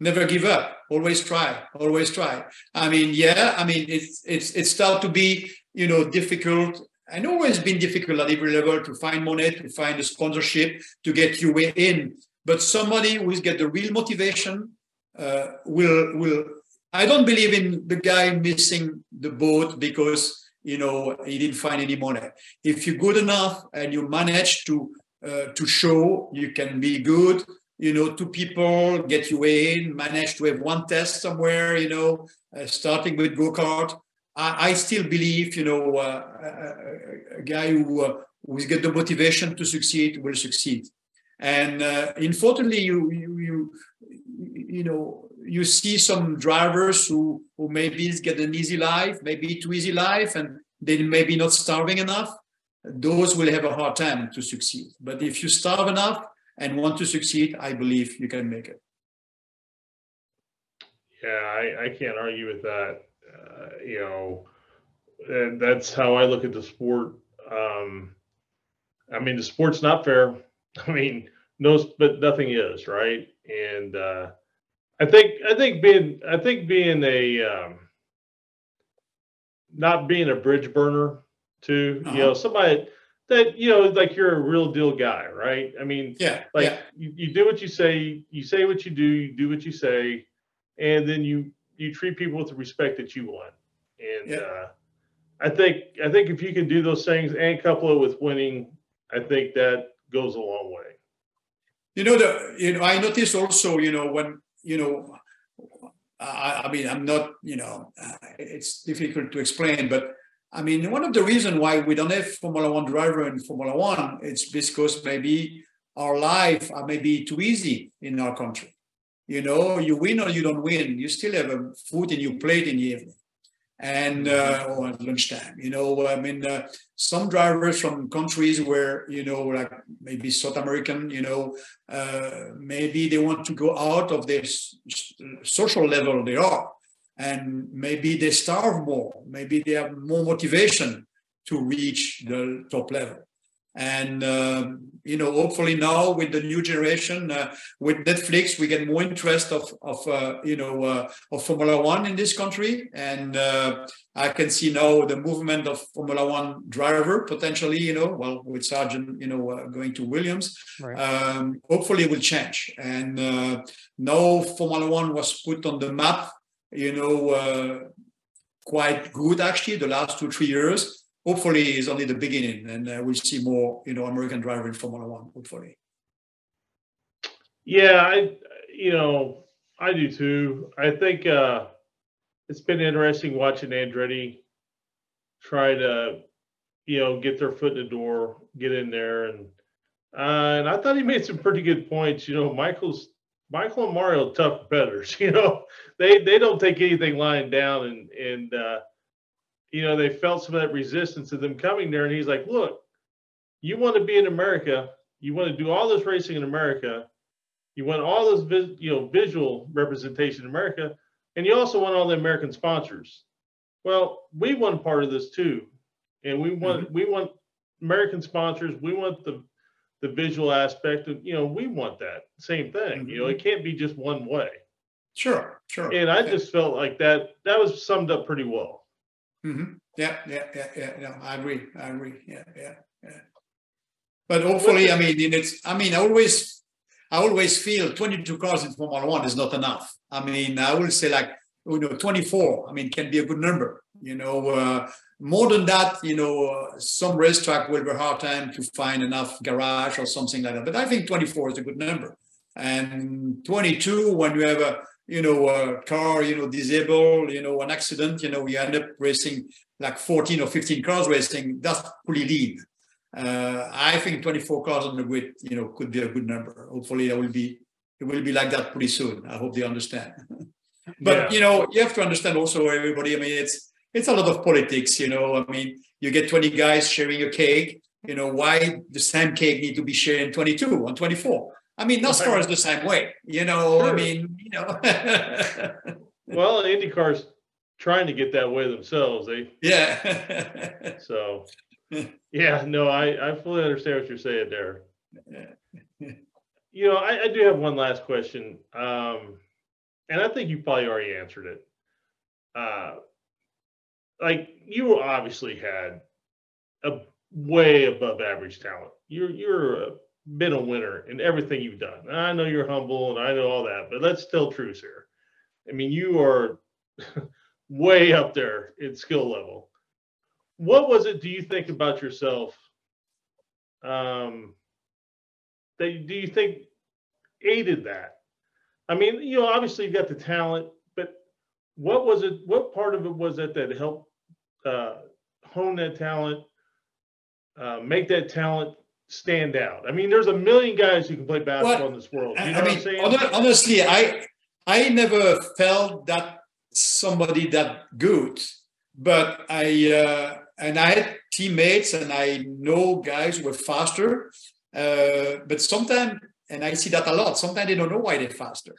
Speaker 3: Never give up. Always try. Always try. I mean, yeah. I mean, it's it's it's start to be, you know, difficult. And always been difficult at every level to find money, to find a sponsorship, to get you way in. But somebody who's got the real motivation uh, will will I don't believe in the guy missing the boat because you know he didn't find any money. If you're good enough and you manage to to show you can be good, you know, two people get you in, manage to have one test somewhere, you know, uh, starting with go kart. I, I, still believe, you know, uh, a, a, guy who uh, who's got the motivation to succeed will succeed. And uh, unfortunately, you you you you know you see some drivers who who maybe get an easy life, maybe too easy life, and they maybe not starving enough. Those will have a hard time to succeed. But if you starve enough and want to succeed, I believe you can make it.
Speaker 2: Yeah, I, I can't argue with that. Uh, you know, and that's how I look at the sport. Um, I mean, the sport's not fair. I mean, no, but nothing is right. And uh, I think I think being I think being a um, not being a bridge burner too. Uh-huh. You know, somebody that you know like you're a real deal guy, right? I mean,
Speaker 3: yeah,
Speaker 2: like
Speaker 3: yeah.
Speaker 2: You, you do what you say, you say what you do, you do what you say, and then you you treat people with the respect that you want. And yeah. uh, I think I think if you can do those things and couple it with winning, I think that goes a long way.
Speaker 3: You know the you know I noticed also you know when you know, I, I mean, I'm not, you know, uh, it's difficult to explain, but I mean, one of the reasons why we don't have Formula One driver in Formula One, it's because maybe our life are maybe too easy in our country. You know, you win or you don't win, you still have a food in your plate in the evening and uh, or at lunchtime. You know, I mean, uh, some drivers from countries where you know, like maybe South American, you know, uh, maybe they want to go out of this social level they are, and maybe they starve more. Maybe they have more motivation to reach the top level. And um, you know, hopefully now with the new generation, uh, with Netflix, we get more interest of of uh, you know uh, of Formula One in this country, and uh, I can see now the movement of Formula One driver potentially. You know, well with Sargeant, you know, uh, going to Williams,
Speaker 1: Right.
Speaker 3: um, hopefully it will change. And uh, now Formula One was put on the map. You know, uh, quite good actually the last two three years hopefully is only the beginning and uh, we'll see more you know american driver in formula one hopefully
Speaker 2: Yeah, I you know I do too. I think uh, it's been interesting watching Andretti try to you know get their foot in the door, get in there, and uh, and I thought he made some pretty good points. You know, Michael's Michael and Mario are tough competitors. You know, they they don't take anything lying down, and and uh, you know they felt some of that resistance of them coming there, and he's like, look, you want to be in America, you want to do all this racing in America you want all this you know visual representation in America, and you also want all the American sponsors. Well, we want part of this too, and we want we want American sponsors. We want the the visual aspect of you know we want that same thing. You know, it can't be just one way.
Speaker 3: sure sure
Speaker 2: And I just felt like that that was summed up pretty well.
Speaker 3: hmm yeah yeah yeah yeah yeah i agree i agree yeah yeah yeah but hopefully i mean in it's i mean i always i always feel 22 cars in formula one is not enough i mean i will say like you know 24 i mean can be a good number you know uh, more than that you know uh, some racetrack will be hard time to find enough garage or something like that but i think 24 is a good number. And 22 when you have a you know a car you know disabled you know an accident you know you end up racing like 14 or 15 cars racing that's pretty lean. Uh, i think 24 cars on the grid you know could be a good number. Hopefully it will be it will be like that pretty soon. I hope they understand. But
Speaker 2: Yeah.
Speaker 3: you know you have to understand also everybody i mean it's it's a lot of politics you know i mean you get 20 guys sharing a cake you know why the same cake need to be shared in 22 on 24 i mean nascar is the same way you know i mean you know
Speaker 2: Well, IndyCar's trying to get that way themselves. They
Speaker 3: yeah
Speaker 2: so yeah, no, I I fully understand what you're saying there. You know, I, I do have one last question, um, and I think you probably already answered it. Uh, like you obviously had a way above average talent. You're you're a, been a winner in everything you've done. And I know you're humble, and I know all that, but let's tell truth here. I mean, you are way up there in skill level. What was it? Do you think about yourself? Um, that do you think aided that? I mean, you know, obviously you've got the talent, what was it? What part of it was it that helped uh, hone that talent, uh, make that talent stand out? I mean, there's a million guys who can play basketball in this world. You know
Speaker 3: I
Speaker 2: what
Speaker 3: mean,
Speaker 2: I'm saying?
Speaker 3: honestly, I I never felt that somebody that good, but I uh, and I had teammates and I know guys who were faster, uh, but sometimes and I see that a lot. Sometimes they don't know why they're faster,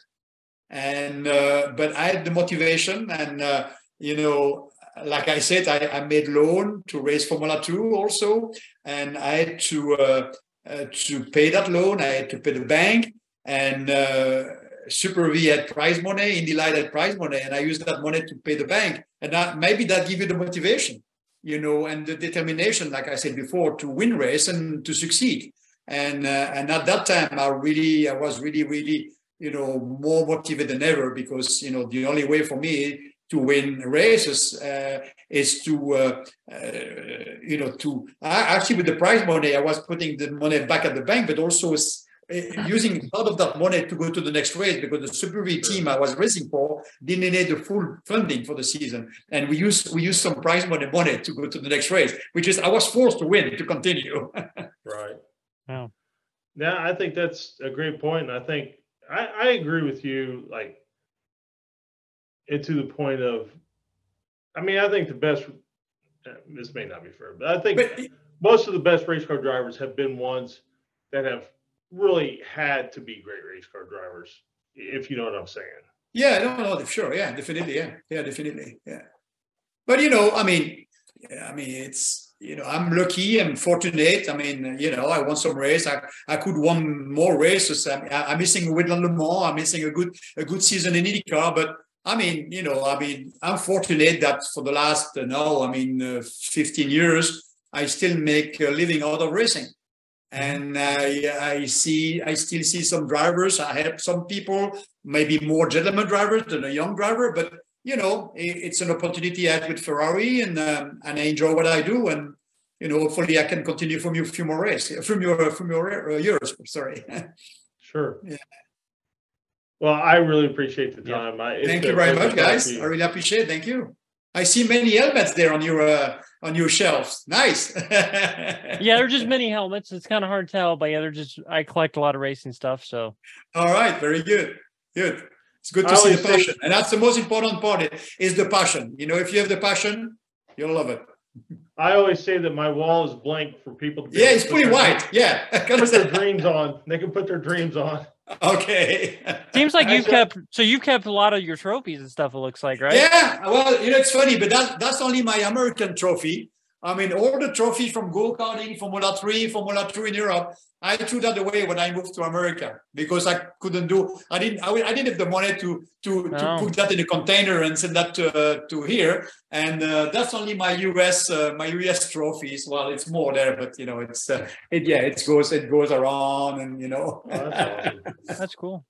Speaker 3: and uh, but I had the motivation and uh, you know. Like I said, I, I made loan to race Formula Two also, and I had to uh, uh, to pay that loan. I had to pay the bank, and uh, Super V had prize money, Indy Light had prize money, and I used that money to pay the bank. And that, maybe that give you the motivation, you know, and the determination, like I said before, to win race and to succeed. And uh, and at that time, I really, I was really, really, you know, more motivated than ever because you know the only way for me to win races uh, is to uh, uh, you know to I, actually with the prize money, I was putting the money back at the bank, but also s- uh, using part of that money to go to the next race because the Super V team I was racing for didn't need the full funding for the season, and we used we used some prize money money to go to the next race, which is I was forced to win to continue.
Speaker 2: Right.
Speaker 1: Yeah.
Speaker 2: Yeah, I think that's a great point, and I think I, I agree with you. Like, and to the point of, I mean, I think the best. uh, This may not be fair, but I think
Speaker 3: but
Speaker 2: most of the best race car drivers have been ones that have really had to be great race car drivers, if you know what I'm saying.
Speaker 3: Yeah, no, no, sure, yeah, definitely, yeah, yeah, definitely, yeah. But you know, I mean, yeah, I mean, it's you know, I'm lucky. I'm fortunate. I mean, you know, I won some race. I, I could won more races. I'm, I'm missing Woodland Le Mans. I'm missing a good a good season in IndyCar. But I mean, you know, I mean, I'm fortunate that for the last uh, now, I mean, uh, 15 years, I still make a living out of racing. And I, I see, I still see some drivers. I have some people, maybe more gentleman drivers than a young driver, but you know, it's an opportunity I had with Ferrari, and um, and I enjoy what I do, and you know, hopefully I can continue from you a few more races, from your from your uh, years. Sorry.
Speaker 4: sure.
Speaker 3: Yeah.
Speaker 4: Well, I really appreciate the time.
Speaker 3: Yeah. I, Thank you very much, guys. I really appreciate. it. Thank you. I see many helmets there on your uh, on your shelves. Nice.
Speaker 1: yeah, they're just mini helmets. It's kind of hard to tell, but yeah, they're just. I collect a lot of racing stuff, so.
Speaker 3: All right, very good. Good. It's good to see the passion, and that's the most important part. Is the passion. You know, if you have the passion, you'll love it.
Speaker 4: I always say that my wall is blank for people.
Speaker 3: To yeah, it's pretty white. Yeah,
Speaker 4: put their dreams on. They can put their dreams on.
Speaker 3: Okay.
Speaker 1: Seems like you've kept so you've kept a lot of your trophies and stuff. It looks like, right?
Speaker 3: Yeah. Well, you know, it's funny, but that that's only my American trophy. I mean, all the trophy from go karting, Formula Three, Formula Two in Europe, I threw that away when I moved to America because I couldn't do. I didn't. I, I didn't have the money to to, no. to put that in a container and send that to, uh, to here. And uh, that's only my US uh, my US trophies. Well, it's more there, but you know, it's uh, it yeah, it goes it goes around, and you know.
Speaker 1: Oh, that's, awesome. that's cool.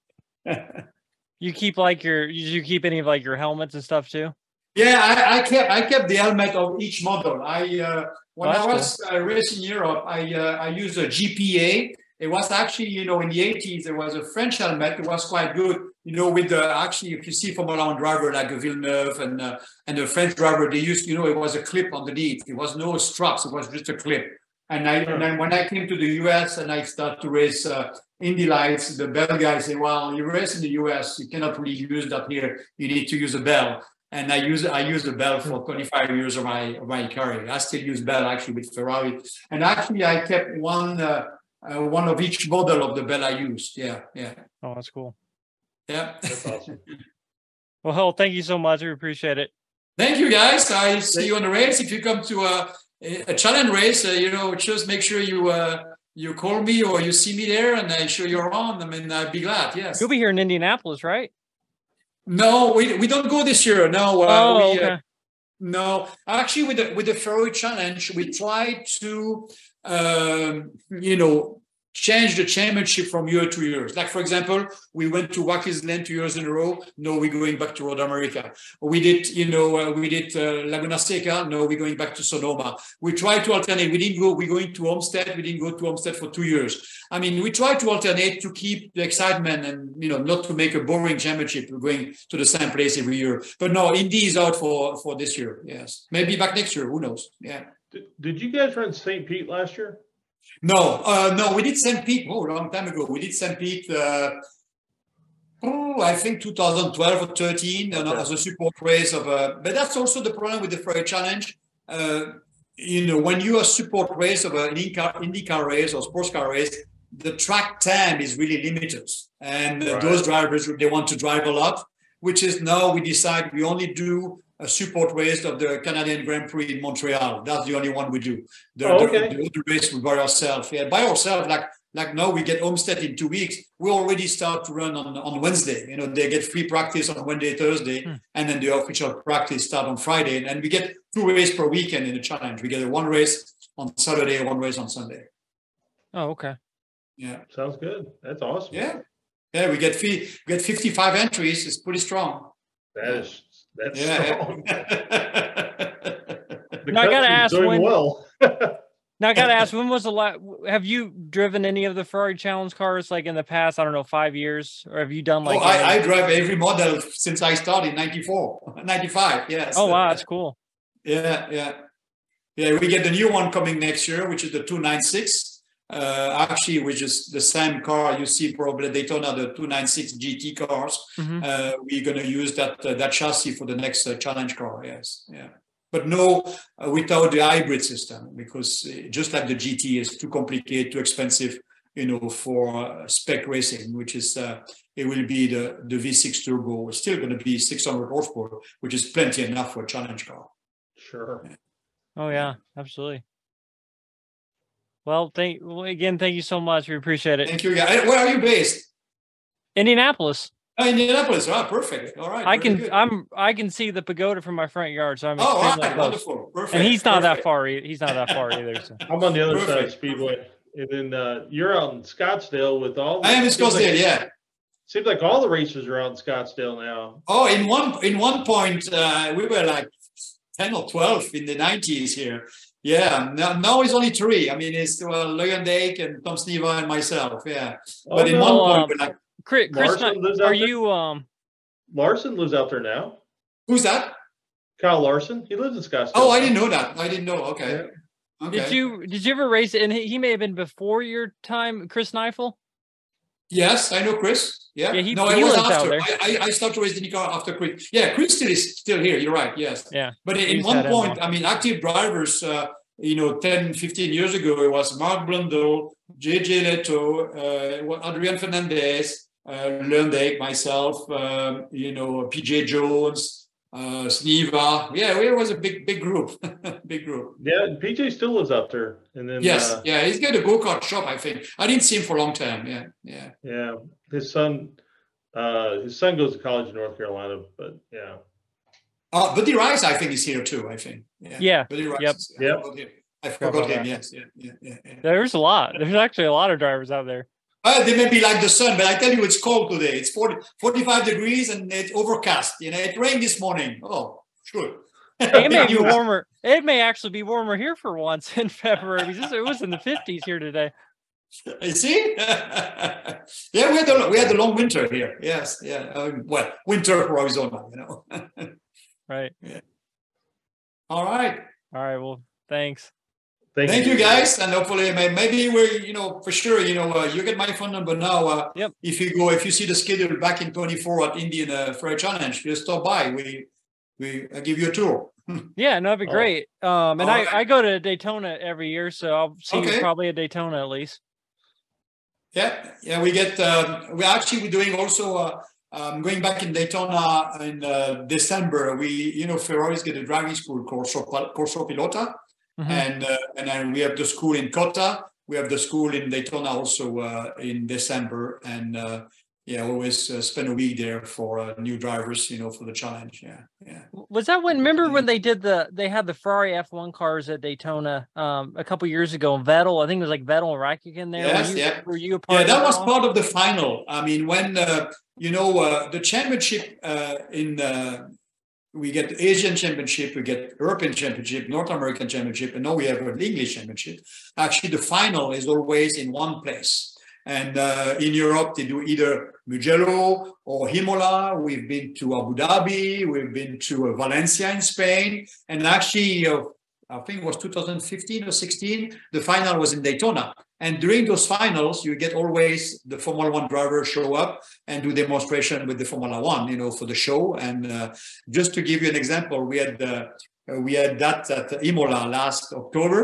Speaker 1: you keep like your you keep any of like your helmets and stuff too?
Speaker 3: Yeah, I, I, kept I kept the helmet of each model. I uh, when I was cool. uh, racing Europe, I uh, I used a GPA. It was actually you know in the 80s there was a French helmet. It was quite good. You know with the actually if you see Formula One driver like a Villeneuve and uh, and the French driver they used you know it was a clip underneath. It was no straps. It was just a clip. And I and then when I came to the US and I started to race uh, Indy Lights, the bell guy said, "Well, you race in the US, you cannot really use that here. You need to use a bell." And I use I use the Bell for 25 years of my of my career. I still use Bell actually with Ferrari, and actually I kept one uh, uh, one of each model of the Bell I used. Yeah, yeah.
Speaker 1: Oh, that's cool.
Speaker 3: Yeah,
Speaker 4: that's awesome.
Speaker 1: well, Hell, thank you so much. We appreciate it.
Speaker 3: Thank you, guys. I see you on the race. If you come to a a challenge race, uh, you know, just make sure you. Uh, you call me or you see me there and I show you're on. I mean, I'd be glad. Yes.
Speaker 1: You'll be here in Indianapolis, right?
Speaker 3: No, we, we don't go this year. No, uh, oh,
Speaker 1: we, uh, okay. uh,
Speaker 3: no. Actually, with the with the Ferrari Challenge, we try to um, you know change the championship from year to year. Like, for example, we went to Watkins Glen two years in a row. No, we're going back to Road America. We did, you know, uh, we did uh, Laguna Seca. No, we're going back to Sonoma. We try to alternate. We didn't go, we're going to Homestead. We didn't go to Homestead for two years. I mean, we try to alternate to keep the excitement and, you know, not to make a boring championship. We're going to the same place every year. But no, Indy is out for, for this year. Yes. Maybe back next year. Who knows? Yeah.
Speaker 4: Did, did you guys run St. Pete last year?
Speaker 3: No, uh, no, we did St. Pete. Oh, a long time ago. We did St. Pete. Uh, oh, I think 2012 or 13 okay. as a support race of. Uh, but that's also the problem with the Ferrari Challenge. Uh, you know, when you are support race of an IndyCar, IndyCar race or sports car race, the track time is really limited, and uh, right. those drivers they want to drive a lot. Which is now we decide we only do a support race of the Canadian Grand Prix in Montreal. That's the only one we do. The, oh, okay. the, the other race we by ourselves. Yeah, by ourselves, like like now we get Homestead in two weeks. We already start to run on, on Wednesday. You know, they get free practice on Wednesday, Thursday, hmm. and then the official practice start on Friday. And we get two races per weekend in the challenge. We get one race on Saturday, one race on Sunday.
Speaker 1: Oh, okay.
Speaker 3: Yeah.
Speaker 4: Sounds good. That's awesome.
Speaker 3: Yeah. Yeah, we get we get 55 entries. It's pretty strong.
Speaker 4: That is that's yeah. strong.
Speaker 1: now I gotta ask
Speaker 4: doing
Speaker 1: when,
Speaker 4: well.
Speaker 1: now I gotta ask when was the last have you driven any of the Ferrari challenge cars like in the past, I don't know, five years? Or have you done like
Speaker 3: oh, I, I, drive every model since I started 94, 95, yes.
Speaker 1: Oh wow, that's cool.
Speaker 3: Yeah, yeah. Yeah, we get the new one coming next year, which is the 296 uh, actually, which is the same car you see probably Daytona, the 296 GT cars. Mm-hmm. Uh, we're going to use that uh, that chassis for the next uh, challenge car. Yes, yeah, but no, uh, without the hybrid system because uh, just like the GT is too complicated, too expensive, you know, for spec racing, which is it will be the the V6 turbo. It's still going to be 600 horsepower, which is plenty enough for a challenge car.
Speaker 4: Sure.
Speaker 1: Oh yeah, absolutely. Well, thank well, again. Thank you so much. We appreciate it.
Speaker 3: Thank you, guys. Where are you based?
Speaker 1: Indianapolis.
Speaker 3: Oh, Indianapolis. Ah, perfect. All right.
Speaker 1: I can.
Speaker 3: good.
Speaker 1: I'm. I can see the pagoda from my front yard, so I'm
Speaker 3: Oh, all
Speaker 1: extremely
Speaker 3: right.
Speaker 1: close.
Speaker 3: Wonderful. Perfect.
Speaker 1: And he's not that far. e- He's not that far either. So.
Speaker 4: I'm on the other side of
Speaker 3: Perfect.
Speaker 4: Speedway, and then uh, you're out in Scottsdale with all.
Speaker 3: I am in
Speaker 4: seems like-
Speaker 3: Scottsdale. Yeah.
Speaker 4: Seems like all the racers are out in Scottsdale now.
Speaker 3: Oh, in one in one point, uh, we were like ten or twelve in the nineties here. Yeah. Now, now it's only three. I mean, it's well, Luyendyk and Tom Sneva and myself. Yeah. But
Speaker 4: Oh,
Speaker 3: in
Speaker 4: no,
Speaker 3: one
Speaker 1: no,
Speaker 3: point,
Speaker 1: um,
Speaker 3: we're like,
Speaker 1: Chris, Chris
Speaker 4: Larson
Speaker 1: Knight-
Speaker 4: lives out
Speaker 1: are
Speaker 4: there?
Speaker 1: you? Um.
Speaker 4: Larson lives out there now.
Speaker 3: who's that?
Speaker 4: Kyle Larson, he lives in Scottsdale.
Speaker 3: Oh, I didn't know that. I didn't know. Okay. Okay.
Speaker 1: Did you? Did you ever race? And he, he may have been before your time, Chris Kneifel.
Speaker 3: Yes, I know Chris. Yeah.
Speaker 1: Yeah, he-
Speaker 3: no,
Speaker 1: he
Speaker 3: I was after. I, I, started racing car after Chris. Yeah, Chris still is still here. You're right. Yes.
Speaker 1: Yeah.
Speaker 3: But in one point. I mean, active drivers, uh, you know, 10, 15 years ago, it was Mark Blundell, JJ Lehto, uh, Adrian Fernandez, uh, Luyendyk, myself, um, you know, PJ Jones, uh, Sneva. Yeah, it was a big, big group. big group.
Speaker 4: Yeah, PJ still lives out there, and then
Speaker 3: Yes.
Speaker 4: uh,
Speaker 3: yeah. He's got a go kart shop, I think. I didn't see him for a long time. Yeah. Yeah.
Speaker 4: yeah, his son, uh, his son goes to college in North Carolina, but yeah,
Speaker 3: Uh, Buddy Rice, I think, is here too. I think. Yeah.
Speaker 1: Yeah.
Speaker 3: Buddy Rice.
Speaker 1: Yep.
Speaker 3: is- I
Speaker 4: Yep.
Speaker 3: forgot him. I forgot him.
Speaker 1: that.
Speaker 3: Yes. Yeah. Yeah. Yeah. yeah.
Speaker 1: There's a lot. There's actually a lot of drivers out there.
Speaker 3: Uh, they may be like the sun, but I tell you, it's cold today. It's 40, 45 degrees and it's overcast. You know, it rained this morning. Oh, sure.
Speaker 1: It may be warmer. It may actually be warmer here for once in February because it was in the 50s here today.
Speaker 3: You see? yeah, we had a we had a long winter here. Yes, yeah. Um, well, winter for Arizona, you know.
Speaker 1: Right. Yeah.
Speaker 3: All right.
Speaker 1: All right. Well, thanks.
Speaker 4: Thank,
Speaker 3: Thank you, guys, and hopefully, maybe we're you know for sure. You know, uh, you get my phone number now. Uh,
Speaker 1: Yep.
Speaker 3: If you go, if you see the schedule back in 24 at Indian uh, a Challenge, just stop by. We we I give you a tour.
Speaker 1: Yeah, no, that'd be
Speaker 4: Oh.
Speaker 1: great. Um, and
Speaker 3: All
Speaker 1: I,
Speaker 3: right.
Speaker 1: I go to Daytona every year, so I'll see you probably at Daytona at least.
Speaker 3: Yeah, yeah, we get. Um, we actually we're doing also. Uh, um, going back in Daytona in uh, December, we you know Ferraris get a driving school Corso Corso Pilota,
Speaker 1: Mhm.
Speaker 3: and uh, and then we have the school in COTA. We have the school in Daytona also uh, in December, and uh, yeah, always uh, spend a week there for uh, new drivers, you know, for the challenge. Yeah, yeah.
Speaker 1: Was that when? Remember when they did the? They had the Ferrari F1 cars at Daytona um, a couple years ago. and Vettel, I think it was like Vettel and Raikkonen there.
Speaker 3: Yes,
Speaker 1: were you,
Speaker 3: yeah.
Speaker 1: Were you a part?
Speaker 3: Yeah,
Speaker 1: of
Speaker 3: that was
Speaker 1: one?
Speaker 3: part of the final. I mean, when uh, you know uh, the championship uh, in uh, we get the Asian Championship, we get European Championship, North American Championship, and now we have an English Championship. Actually, the final is always in one place. And uh, in Europe, they do either Mugello or Imola. We've been to Abu Dhabi. We've been to uh, Valencia in Spain. And actually, uh, I think it was 2015 or 16, the final was in Daytona. And during those finals, you get always the Formula One driver show up and do demonstration with the Formula One, you know, for the show. And uh, just to give you an example, we had uh, uh, we had that at Imola last October.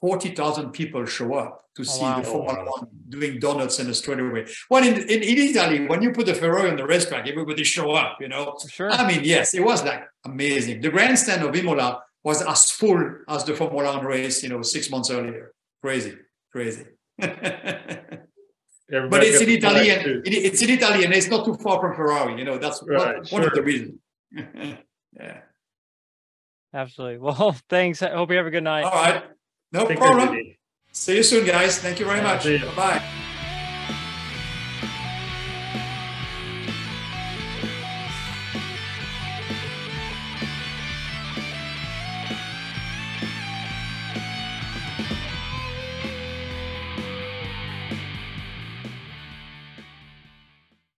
Speaker 3: Forty thousand people show up to see
Speaker 1: wow.
Speaker 3: the Formula One doing donuts in a straightaway. Well, in, in, in Italy, when you put the Ferrari on the racetrack, everybody show up, you know.
Speaker 1: Sure.
Speaker 3: I mean, yes, it was like amazing. The grandstand of Imola was as full as the Formula One race, you know, six months earlier. Crazy, crazy. but it's in
Speaker 4: got to
Speaker 3: Italy,
Speaker 4: relax,
Speaker 3: and
Speaker 4: too.
Speaker 3: it, it's in Italian. and it's not too far from Ferrari. You know, that's one,
Speaker 4: Right,
Speaker 3: one of the reasons. yeah.
Speaker 1: Absolutely. Well, thanks. I hope you have a good night.
Speaker 3: All right. No
Speaker 4: Take
Speaker 3: problem. See you soon, guys. Thank you very
Speaker 4: Yeah,
Speaker 3: much. Bye bye.